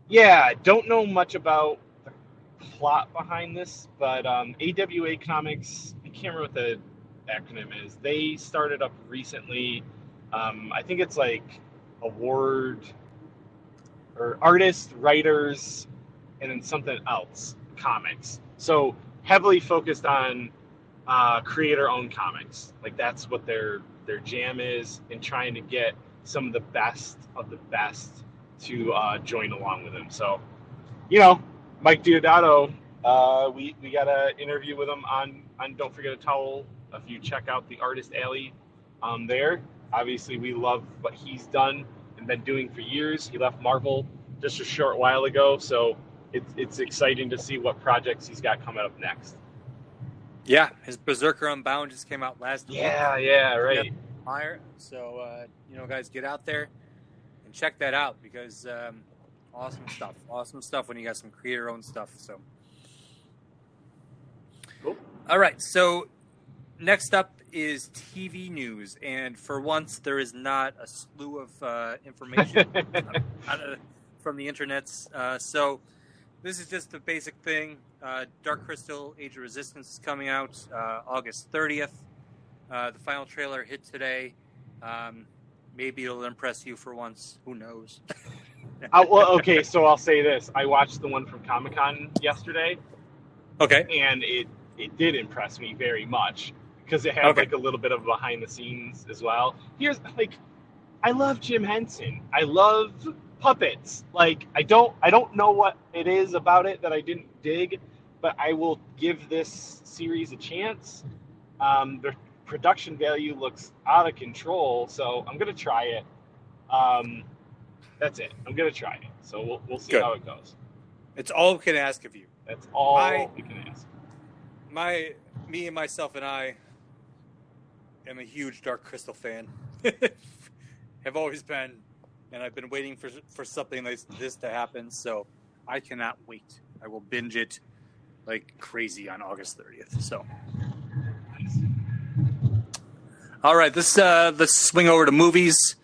Speaker 2: Yeah, don't know much about plot behind this, but um, AWA Comics, I can't remember what the acronym is. They started up recently. Um, I think it's like award or artists, writers, and then something else, comics. So heavily focused on uh, creator-owned comics. Like that's what their their jam is, and trying to get some of the best of the best to uh, join along with them. So, you know, Mike Deodato, uh, we we got an interview with him on on Don't Forget a Towel. If you check out the Artist Alley um, there, obviously we love what he's done and been doing for years. He left Marvel just a short while ago, so it's it's exciting to see what projects he's got coming up next.
Speaker 1: Yeah, his Berserker Unbound just came out last week.
Speaker 2: Yeah, yeah, right.
Speaker 1: Meyer. So uh, you know, guys, get out there and check that out because um, awesome stuff. Awesome stuff when you got some creator-owned stuff. So,
Speaker 2: Cool.
Speaker 1: all right. So next up is TV news, and for once, there is not a slew of uh, information [laughs] out of- from the internets. Uh, so this is just the basic thing. Uh, Dark Crystal: Age of Resistance is coming out uh, August 30th. Uh, the final trailer hit today. Um, maybe it'll impress you for once. Who knows? [laughs] [laughs]
Speaker 2: Uh, well, okay, so I'll say this: I watched the one from Comic Con yesterday,
Speaker 1: Okay.
Speaker 2: and it it did impress me very much because it had
Speaker 1: Okay.
Speaker 2: like a little bit of behind the scenes as well. Here's like, I love Jim Henson. I love puppets. Like I don't I don't know what it is about it that I didn't dig, but I will give this series a chance. Um, the production value looks out of control, so I'm gonna try it. Um, that's it. I'm gonna try it. So we'll we'll see
Speaker 1: Good.
Speaker 2: how it goes.
Speaker 1: It's all we can ask of you.
Speaker 2: That's all
Speaker 1: I-
Speaker 2: we can ask.
Speaker 1: My, me and myself and I am a huge Dark Crystal fan. [laughs] Have always been, and I've been waiting for for something like this to happen. So I cannot wait. I will binge it like crazy on August 30th. So. All right, let's uh, let's swing over to movies.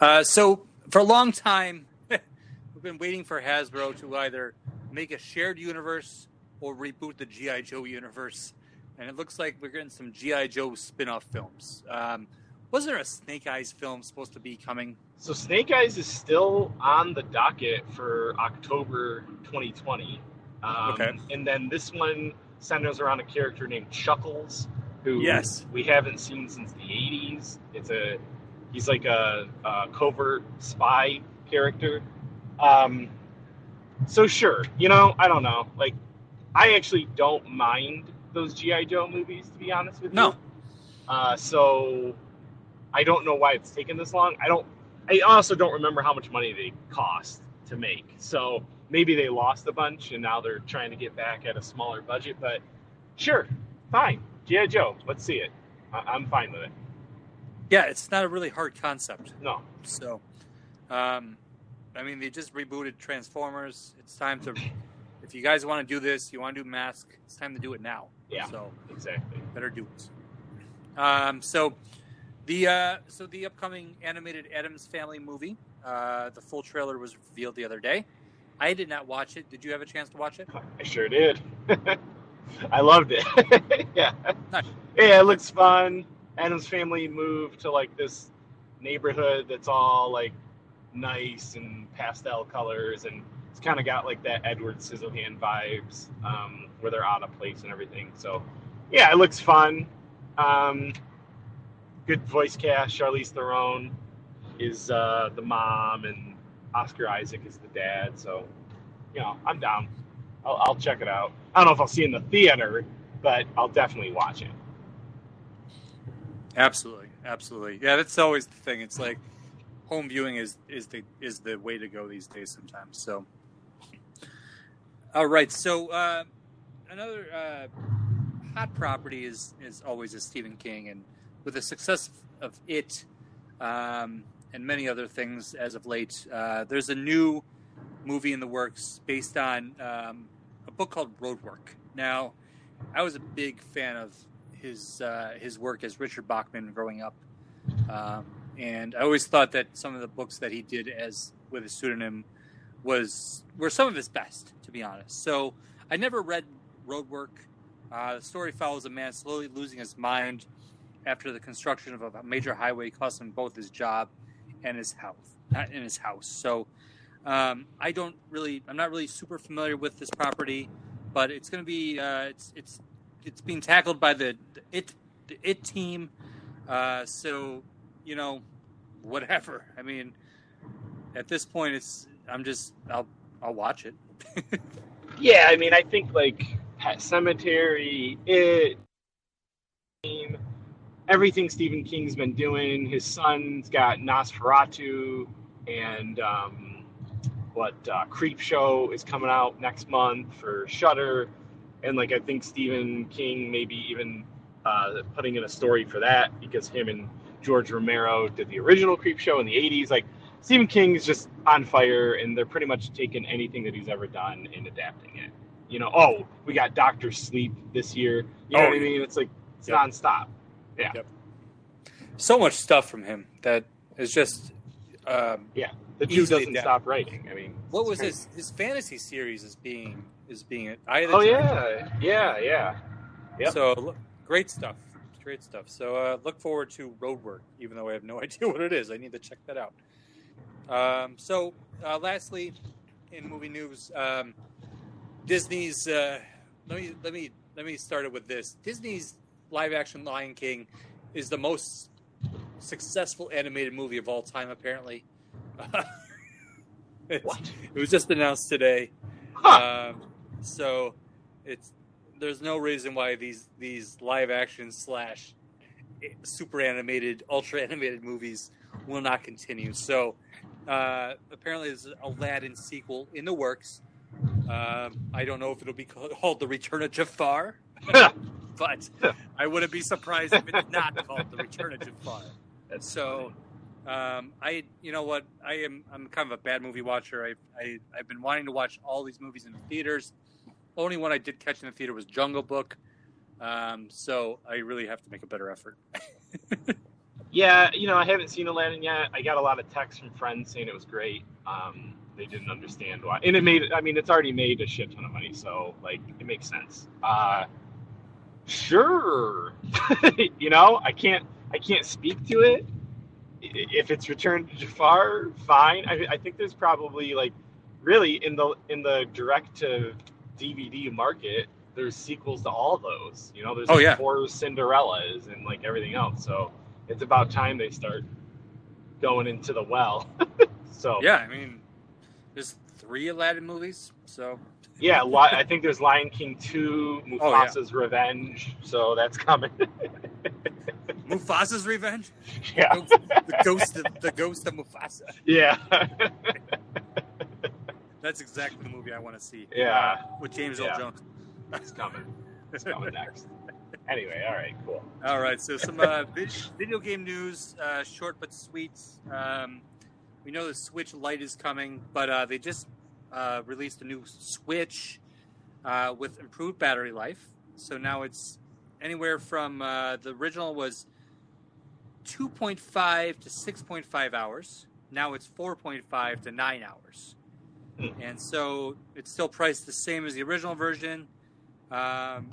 Speaker 1: Uh, so for a long time, [laughs] we've been waiting for Hasbro to either make a shared universe or reboot the GI Joe universe, and it looks like we're getting some GI Joe spin-off films. Um, was there a Snake Eyes film supposed to be coming?
Speaker 2: So Snake Eyes is still on the docket for October 2020. Um,
Speaker 1: Okay.
Speaker 2: And then this one centers around a character named Chuckles, who
Speaker 1: Yes.
Speaker 2: we haven't seen since the 80s. It's a he's like a, a covert spy character. Um, so sure, you know, I don't know. Like, I actually don't mind those GI Joe movies, to be honest with you.
Speaker 1: No.
Speaker 2: Uh, so I don't know why it's taken this long. I don't. I also don't remember how much money they cost to make. So maybe they lost a bunch and now they're trying to get back at a smaller budget. But sure, fine. GI Joe, let's see it. I- I'm fine with it.
Speaker 1: Yeah, it's not a really hard concept.
Speaker 2: No,
Speaker 1: So, um, I mean, they just rebooted Transformers. It's time to, if you guys want to do this, you want to do Mask, it's time to do it now.
Speaker 2: Yeah.
Speaker 1: So
Speaker 2: exactly.
Speaker 1: better do it. Um, so the uh, so the upcoming animated Addams Family movie, uh, the full trailer was revealed the other day. I did not watch it. Did you have a chance to watch it? [laughs]
Speaker 2: I sure did. [laughs] I loved it. [laughs] yeah.
Speaker 1: Nice.
Speaker 2: Yeah, it looks fun. Addams family moved to like this neighborhood that's all like nice and pastel colors and it's kind of got like that Edward Scissorhand vibes um, where they're out of place and everything. So yeah, it looks fun. Um, good voice cast. Charlize Theron is uh, the mom and Oscar Isaac is the dad. So you know, I'm down. I'll, I'll check it out. I don't know if I'll see it in the theater, but I'll definitely watch it.
Speaker 1: Absolutely, absolutely. Yeah, that's always the thing. It's like home viewing is is the is the way to go these days sometimes. So, all right. So uh, another uh, hot property is is always a Stephen King, and with the success of it um, and many other things as of late, uh, there's a new movie in the works based on um, a book called Roadwork. Now, I was a big fan of his uh, his work as Richard Bachman growing up, um, and I always thought that some of the books that he did as with a pseudonym was were some of his best, to be honest. So I never read Roadwork. Uh, the story follows a man slowly losing his mind after the construction of a major highway cost him both his job and his health in his house. So um, I don't really, I'm not really super familiar with this property, but it's going to be, uh, it's it's it's being tackled by the, it the it team. Uh, so you know, [laughs] whatever. I mean, at this point, it's I'm just I'll I'll watch it. [laughs]
Speaker 2: yeah, I mean, I think like Pet Sematary, it, everything Stephen King's been doing. His son's got NOS4A2, and um, what uh, Creep Show is coming out next month for Shudder, and like I think Stephen King maybe even uh, putting in a story for that because him and George Romero did the original Creep Show in the '80s. Like Stephen King is just on fire, and they're pretty much taking anything that he's ever done and adapting it. You know, oh, we got Doctor Sleep this year. You know
Speaker 1: Oh,
Speaker 2: what I mean? It's like it's
Speaker 1: Yep.
Speaker 2: nonstop. Yeah.
Speaker 1: Yep. So much stuff from him that is just. Um, yeah,
Speaker 2: The dude doesn't stop writing. I mean,
Speaker 1: what was his his fantasy series is being is being I
Speaker 2: Oh yeah, yeah, yeah. Yep.
Speaker 1: So great stuff, great stuff. So uh, look forward to Roadwork, even though I have no [laughs] idea what it is. I need to check that out. Um, so uh, lastly, in movie news, um, Disney's. Uh, let me let me let me start it with this. Disney's live action Lion King is the most successful animated movie of all time. Apparently, [laughs]
Speaker 2: What?
Speaker 1: it was just announced today.
Speaker 2: Huh.
Speaker 1: Um, so it's there's no reason why these these live action slash super animated, ultra animated movies will not continue. So uh, apparently, there's an Aladdin sequel in the works. Um, I don't know if it'll be called The Return of Jafar, [laughs] but I wouldn't be surprised if it's not called The Return of Jafar.
Speaker 2: That's
Speaker 1: So, um, I, you know what, I am, I'm kind of a bad movie watcher. I, I, I've been wanting to watch all these movies in the theaters. Only one I did catch in the theater was Jungle Book. Um, so I really have to make a better effort. [laughs]
Speaker 2: Yeah, you know, I haven't seen Aladdin yet. I got a lot of texts from friends saying it was great. Um, they didn't understand why, and it made. I mean, it's already made a shit ton of money, so like it makes sense. Uh, sure, [laughs] you know, I can't. I can't speak to it. If it's Return to Jafar, fine. I, I think there's probably like, really in the in the direct to DVD market, there's sequels to all those. You know, there's
Speaker 1: Oh,
Speaker 2: like
Speaker 1: yeah.
Speaker 2: four Cinderellas and like everything else. So it's about time they start going into the well. [laughs] so
Speaker 1: Yeah, I mean, there's three Aladdin movies, so
Speaker 2: yeah, I think there's Lion King two, [laughs]
Speaker 1: Oh, yeah.
Speaker 2: Mufasa's Revenge. So that's coming. [laughs]
Speaker 1: Mufasa's Revenge,
Speaker 2: yeah,
Speaker 1: the ghost, of, the ghost of Mufasa.
Speaker 2: yeah,
Speaker 1: That's exactly the movie I want to see.
Speaker 2: Yeah.
Speaker 1: uh, with James
Speaker 2: Yeah.
Speaker 1: Earl Jones.
Speaker 2: it's coming. It's [laughs] coming next. Anyway, all right, cool.
Speaker 1: All right, so some uh, [laughs] video game news, uh, short but sweet. Um, we know the Switch Lite is coming, but uh, they just uh, released a new Switch uh, with improved battery life. So now it's anywhere from uh, the original was 2.5 to 6.5 hours. Now it's 4.5 to 9 hours.
Speaker 2: Hmm.
Speaker 1: And so it's still priced the same as the original version. Um,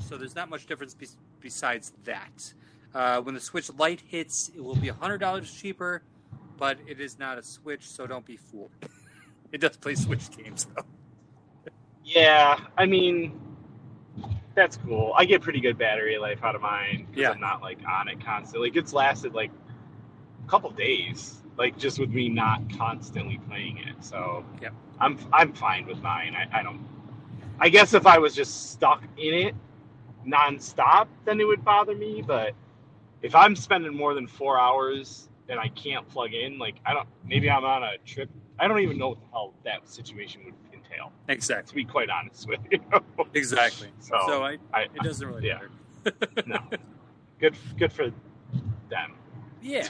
Speaker 1: so there's not much difference be- besides that. Uh, when the Switch Lite hits, it will be $100 cheaper, but it is not a Switch, so don't be fooled. [laughs] it does play Switch games, though.
Speaker 2: Yeah, I mean, that's cool. I get pretty good battery life out of mine because
Speaker 1: Yeah.
Speaker 2: I'm not like on it constantly. Like, it's lasted like a couple days, like just with me not constantly playing it. So
Speaker 1: Yep.
Speaker 2: I'm I'm fine with mine. I, I don't. I guess if I was just stuck in it nonstop, then it would bother me. But if I'm spending more than four hours and I can't plug in, like I don't. Maybe I'm on a trip. I don't even know what the hell that situation would entail.
Speaker 1: Exactly.
Speaker 2: To be quite honest with you. [laughs]
Speaker 1: Exactly.
Speaker 2: So,
Speaker 1: So I,
Speaker 2: I,
Speaker 1: it doesn't really
Speaker 2: yeah.
Speaker 1: matter.
Speaker 2: no, [laughs] good good for them.
Speaker 1: Yeah.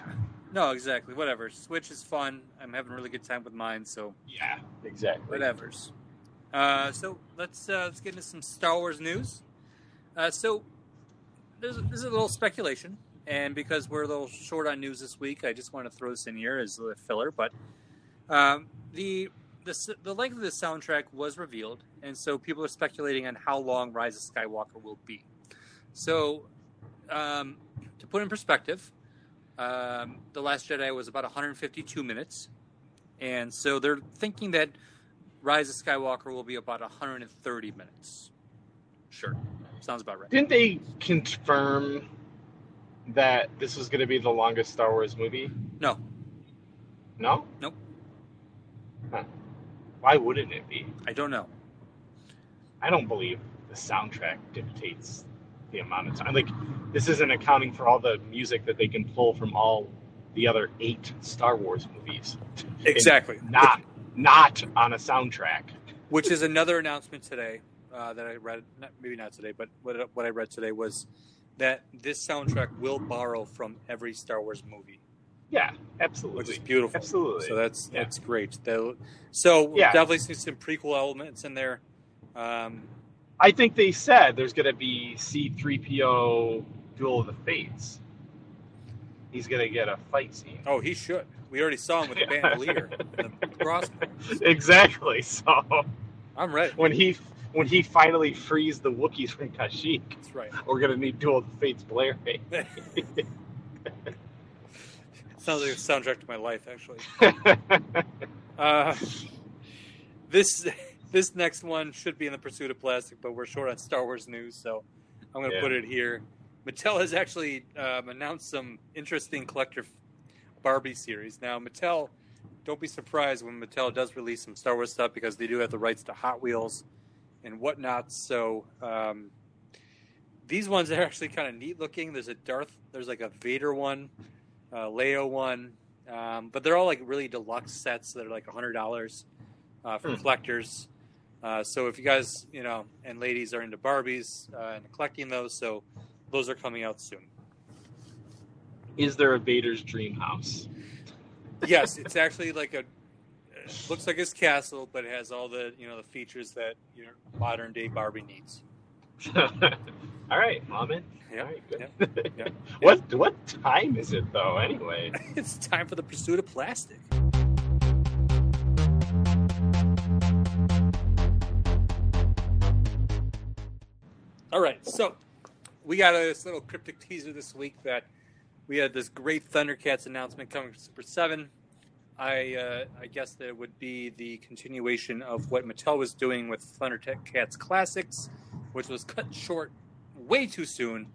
Speaker 1: No, exactly. Whatever. Switch is fun. I'm having a really good time with mine, so
Speaker 2: Yeah, exactly.
Speaker 1: whatever's. Uh, so let's uh, let's get into some Star Wars news. Uh, so there's this is a little speculation, and because we're a little short on news this week, I just want to throw this in here as a filler. But Um, the the s- the length of the soundtrack was revealed, and so people are speculating on how long Rise of Skywalker will be. So, um, to put in perspective, um, the Last Jedi was about 152 minutes, and so they're thinking that Rise of Skywalker will be about 130 minutes. Sure, sounds about right.
Speaker 2: Didn't they confirm that this was going to be the longest Star Wars movie?
Speaker 1: No,
Speaker 2: No.
Speaker 1: Nope.
Speaker 2: Huh. Why wouldn't it be?
Speaker 1: I don't know.
Speaker 2: I don't believe the soundtrack dictates the amount of time. Like, this isn't accounting for all the music that they can pull from all the other eight Star Wars movies. [laughs]
Speaker 1: Exactly.
Speaker 2: Not, not on a soundtrack.
Speaker 1: which is another announcement today uh, that I read. Not, maybe not today, but what, what I read today was that this soundtrack will borrow from every Star Wars movie,
Speaker 2: Yeah, absolutely.
Speaker 1: which is beautiful.
Speaker 2: Absolutely.
Speaker 1: So that's
Speaker 2: Yeah.
Speaker 1: that's great. They'll, so
Speaker 2: Yeah.
Speaker 1: definitely see some prequel elements in there. Um,
Speaker 2: I think they said there's going to be C3PO Duel of the Fates. He's going to get a fight scene.
Speaker 1: oh, he should. We already saw him with the [laughs] bandolier the crossbow.
Speaker 2: Exactly. So
Speaker 1: I'm ready.
Speaker 2: when he when he finally frees the Wookiees from Kashyyyk,
Speaker 1: That's right.
Speaker 2: we're going to need Duel of the Fates Blair.
Speaker 1: Sounds like a soundtrack to my life, actually. [laughs] Uh, this this next one should be in the pursuit of plastic, but we're short on Star Wars news, so I'm going to
Speaker 2: Yeah.
Speaker 1: put it here. Mattel has actually um, announced some interesting collector Barbie series. Now, Mattel, don't be surprised when Mattel does release some Star Wars stuff because they do have the rights to Hot Wheels and whatnot. So um, these ones are [laughs] actually kind of neat looking. There's a Darth, there's like a Vader one, uh, Leo one, um, but they're all like really deluxe sets that are like hundred dollars uh, for
Speaker 2: Hmm.
Speaker 1: collectors. Uh, so if you guys, you know, and ladies are into Barbies uh, and collecting those, so those are coming out soon.
Speaker 2: Is there a Vader's dream house?
Speaker 1: yes, it's actually like a looks like his castle, but it has all the you know the features that your modern day Barbie needs. [laughs]
Speaker 2: All right, I'm in.
Speaker 1: Yeah,
Speaker 2: All right, good.
Speaker 1: yeah, [laughs] yeah.
Speaker 2: what what time is it though? Anyway, [laughs]
Speaker 1: it's time for the pursuit of plastic. All right, so we got this little cryptic teaser this week that we had this great Thundercats announcement coming from Super Seven. I uh, I guess that it would be the continuation of what Mattel was doing with Thundercats Classics, which was cut short way too soon,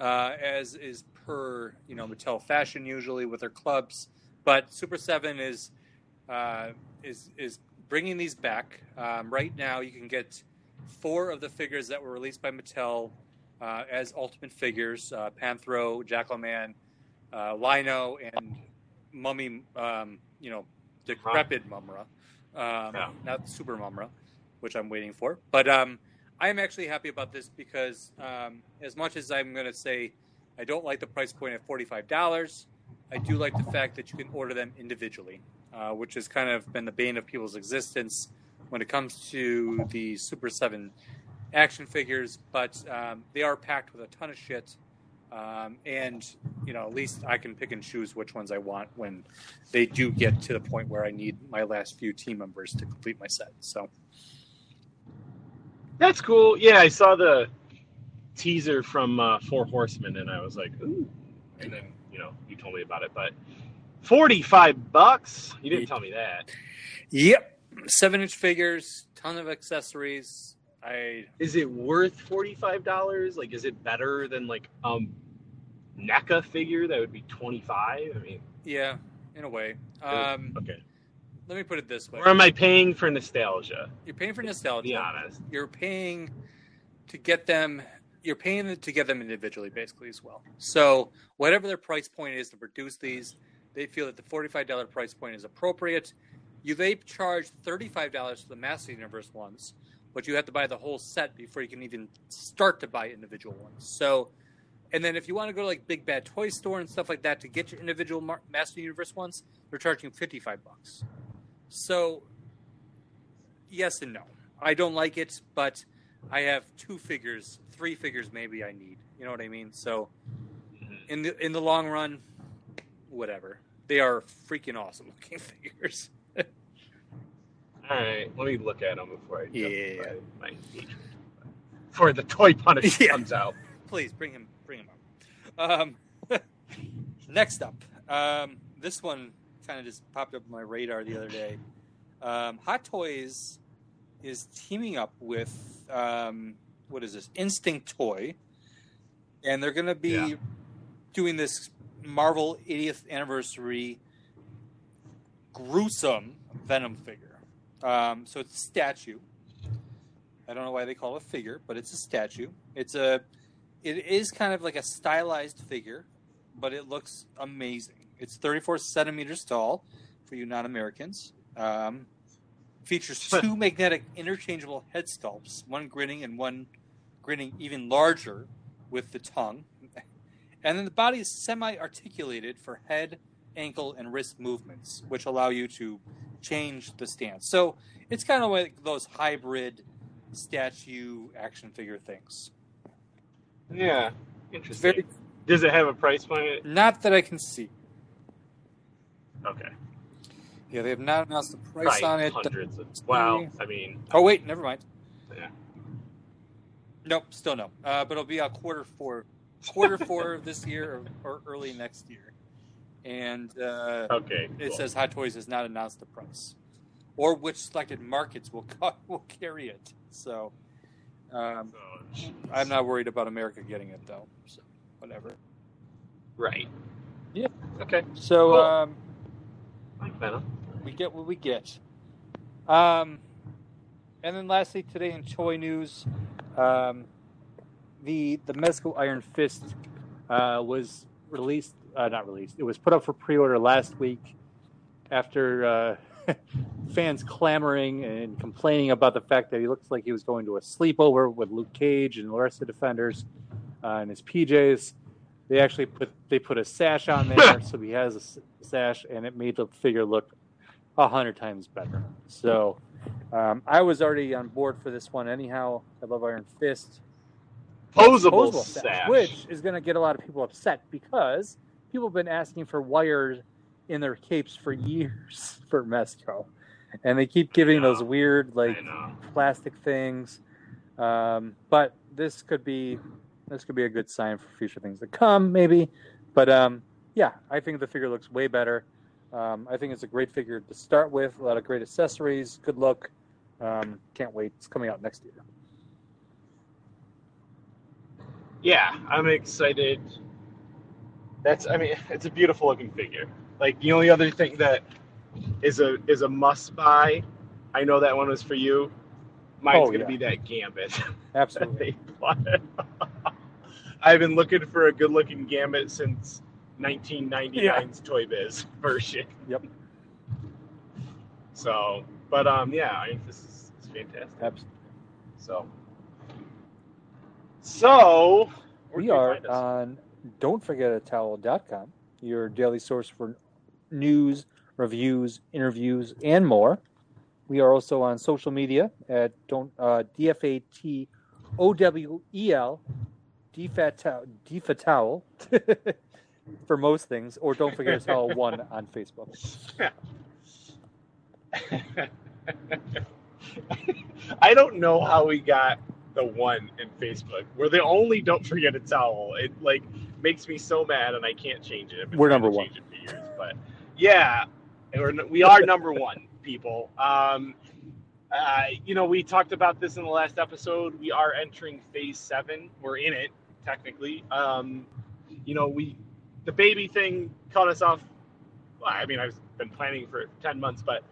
Speaker 1: uh, as is per you know Mattel fashion usually with their clubs. But Super Seven is uh, is is bringing these back. Um, right now, you can get four of the figures that were released by Mattel uh, as Ultimate figures: uh, Panthro, Jackalman, uh, Lion-O, and Mummy. Um, you know, decrepit Mumm-Ra, um,
Speaker 2: Yeah.
Speaker 1: not Super Mumm-Ra, which I'm waiting for. But um, I am actually happy about this because um, as much as I'm going to say I don't like the price point at forty-five dollars, I do like the fact that you can order them individually, uh, which has kind of been the bane of people's existence when it comes to the Super Seven action figures. But um, they are packed with a ton of shit, um, and you know at least I can pick and choose which ones I want when they do get to the point where I need my last few team members to complete my set. So.
Speaker 2: that's cool. Yeah, I saw the teaser from uh, Four Horsemen, and I was like, ooh. And then you know you told me about it, but forty-five bucks. You didn't tell me that.
Speaker 1: Yep, seven inch figures, ton of accessories. I
Speaker 2: Is it worth forty-five dollars? Like, is it better than like um NECA figure that would be twenty-five? I mean,
Speaker 1: yeah, in a way. Um,
Speaker 2: okay.
Speaker 1: let me put it this way:
Speaker 2: Or am I paying for nostalgia?
Speaker 1: you're paying for nostalgia.
Speaker 2: Be honest.
Speaker 1: You're paying to get them. You're paying to get them individually, basically as well. So whatever their price point is to produce these, they feel that the forty-five dollar price point is appropriate. You they charge thirty-five dollars for the Master Universe ones, but you have to buy the whole set before you can even start to buy individual ones. So, and then if you want to go to like Big Bad Toy Store and stuff like that to get your individual Mar- Master Universe ones, they're charging fifty-five bucks. So, yes and no. I don't like it, but I have two figures, three figures maybe I need. You know what I mean? So, mm-hmm. in the in the long run, whatever. They are freaking awesome looking [laughs] figures.
Speaker 2: All right, let me look at them before I
Speaker 1: Yeah.
Speaker 2: my. Before the toy punish [laughs]
Speaker 1: Yeah.
Speaker 2: comes out.
Speaker 1: Please bring him, bring him up. Um, [laughs] next up, um, this one kind of just popped up on my radar the other day. Um, Hot Toys is teaming up with um, what is this? Instinct Toy, and they're going to be
Speaker 2: Yeah.
Speaker 1: doing this Marvel 80th anniversary gruesome Venom figure. Um, so it's a statue. I don't know why they call it a figure, but it's a statue. It's a it is kind of like a stylized figure, but it looks amazing. It's 34 centimeters tall for you non-Americans. Um, features two magnetic interchangeable head sculpts, one grinning and one grinning even larger with the tongue. And then the body is semi-articulated for head, ankle, and wrist movements, which allow you to change the stance. So it's kind of like those hybrid statue action figure things.
Speaker 2: Yeah, interesting.
Speaker 1: very
Speaker 2: Does it have a price point?
Speaker 1: not that I can see.
Speaker 2: Okay,
Speaker 1: Yeah, they have not announced the price
Speaker 2: Probably
Speaker 1: on it.
Speaker 2: hundreds. Of, wow, I mean,
Speaker 1: Oh wait, never mind.
Speaker 2: Yeah.
Speaker 1: Nope, still no. Uh, but it'll be a quarter four, quarter four of this year or, or early next year. And uh,
Speaker 2: okay.
Speaker 1: it says Hot Toys has not announced the price, or which selected markets will [laughs] co- will carry it. So um,
Speaker 2: So,
Speaker 1: I'm not worried about America getting it though. So whatever.
Speaker 2: right.
Speaker 1: Yeah.
Speaker 2: Okay.
Speaker 1: So
Speaker 2: Cool.
Speaker 1: um,
Speaker 2: Like
Speaker 1: we get what we get. Um, and then lastly, today in toy news, um, the the Mezco Iron Fist uh, was released, uh, not released. It was put up for pre-order last week after uh, [laughs] fans clamoring and complaining about the fact that he looks like he was going to a sleepover with Luke Cage and the rest of the defenders uh, in his PJs. They actually put they put a sash on there, so he has a sash, and it made the figure look a hundred times better. So um, I was already on board for this one. Anyhow, I love Iron Fist.
Speaker 2: Posable,
Speaker 1: Posable
Speaker 2: sash.
Speaker 1: which is going to get a lot of people upset because people have been asking for wires in their capes for years [laughs] for Mezco, and they keep giving those weird like plastic things. Um, but this could be this could be a good sign for future things to come, maybe. But um, yeah, I think the figure looks way better. Um, I think it's a great figure to start with. A lot of great accessories, good look. Um, can't wait. It's coming out next year.
Speaker 2: Yeah, I'm excited. That's I mean, it's a beautiful looking figure. Like the only other thing that is a is a must buy. I know that one was for you. Mine's
Speaker 1: Oh,
Speaker 2: gonna
Speaker 1: yeah.
Speaker 2: be that Gambit. [laughs]
Speaker 1: Absolutely.
Speaker 2: plotted. [laughs] I've been looking for a good looking Gambit since 1999's Toy Biz [laughs] version.
Speaker 1: Yep.
Speaker 2: So, but um, yeah, I think this is, is fantastic.
Speaker 1: Absolutely.
Speaker 2: So, so
Speaker 1: We are
Speaker 2: find us?
Speaker 1: on don'tforgetatowel.com, your daily source for news, reviews, interviews, and more. We are also on social media at don't uh, DFAT OWEL DFATowel [laughs] for most things, or don't forget a towel one [laughs] on Facebook. [laughs]
Speaker 2: I don't know how we got the one in Facebook. We're the only don't forget a towel. It like makes me so mad and I can't change it.
Speaker 1: We're number one.
Speaker 2: change it for years, but yeah, we're, we are number one, people. Um, uh, you know, we talked about this in the last episode. We are entering phase seven. We're in it technically. Um, you know, we the baby thing caught us off. well, I mean, I've been planning for ten months, but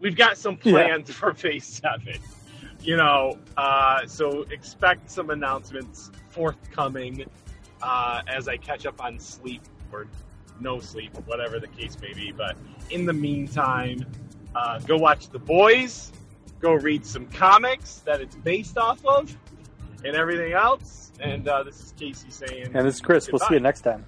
Speaker 2: we've got some
Speaker 1: Yeah.
Speaker 2: plans for phase seven. You know, uh, so expect some announcements forthcoming uh, as I catch up on sleep or no sleep, whatever the case may be. But in the meantime, uh, go watch The Boys, go read some comics that it's based off of, and everything else. And uh, this is Casey saying,
Speaker 1: And this is Chris. We'll see you next time.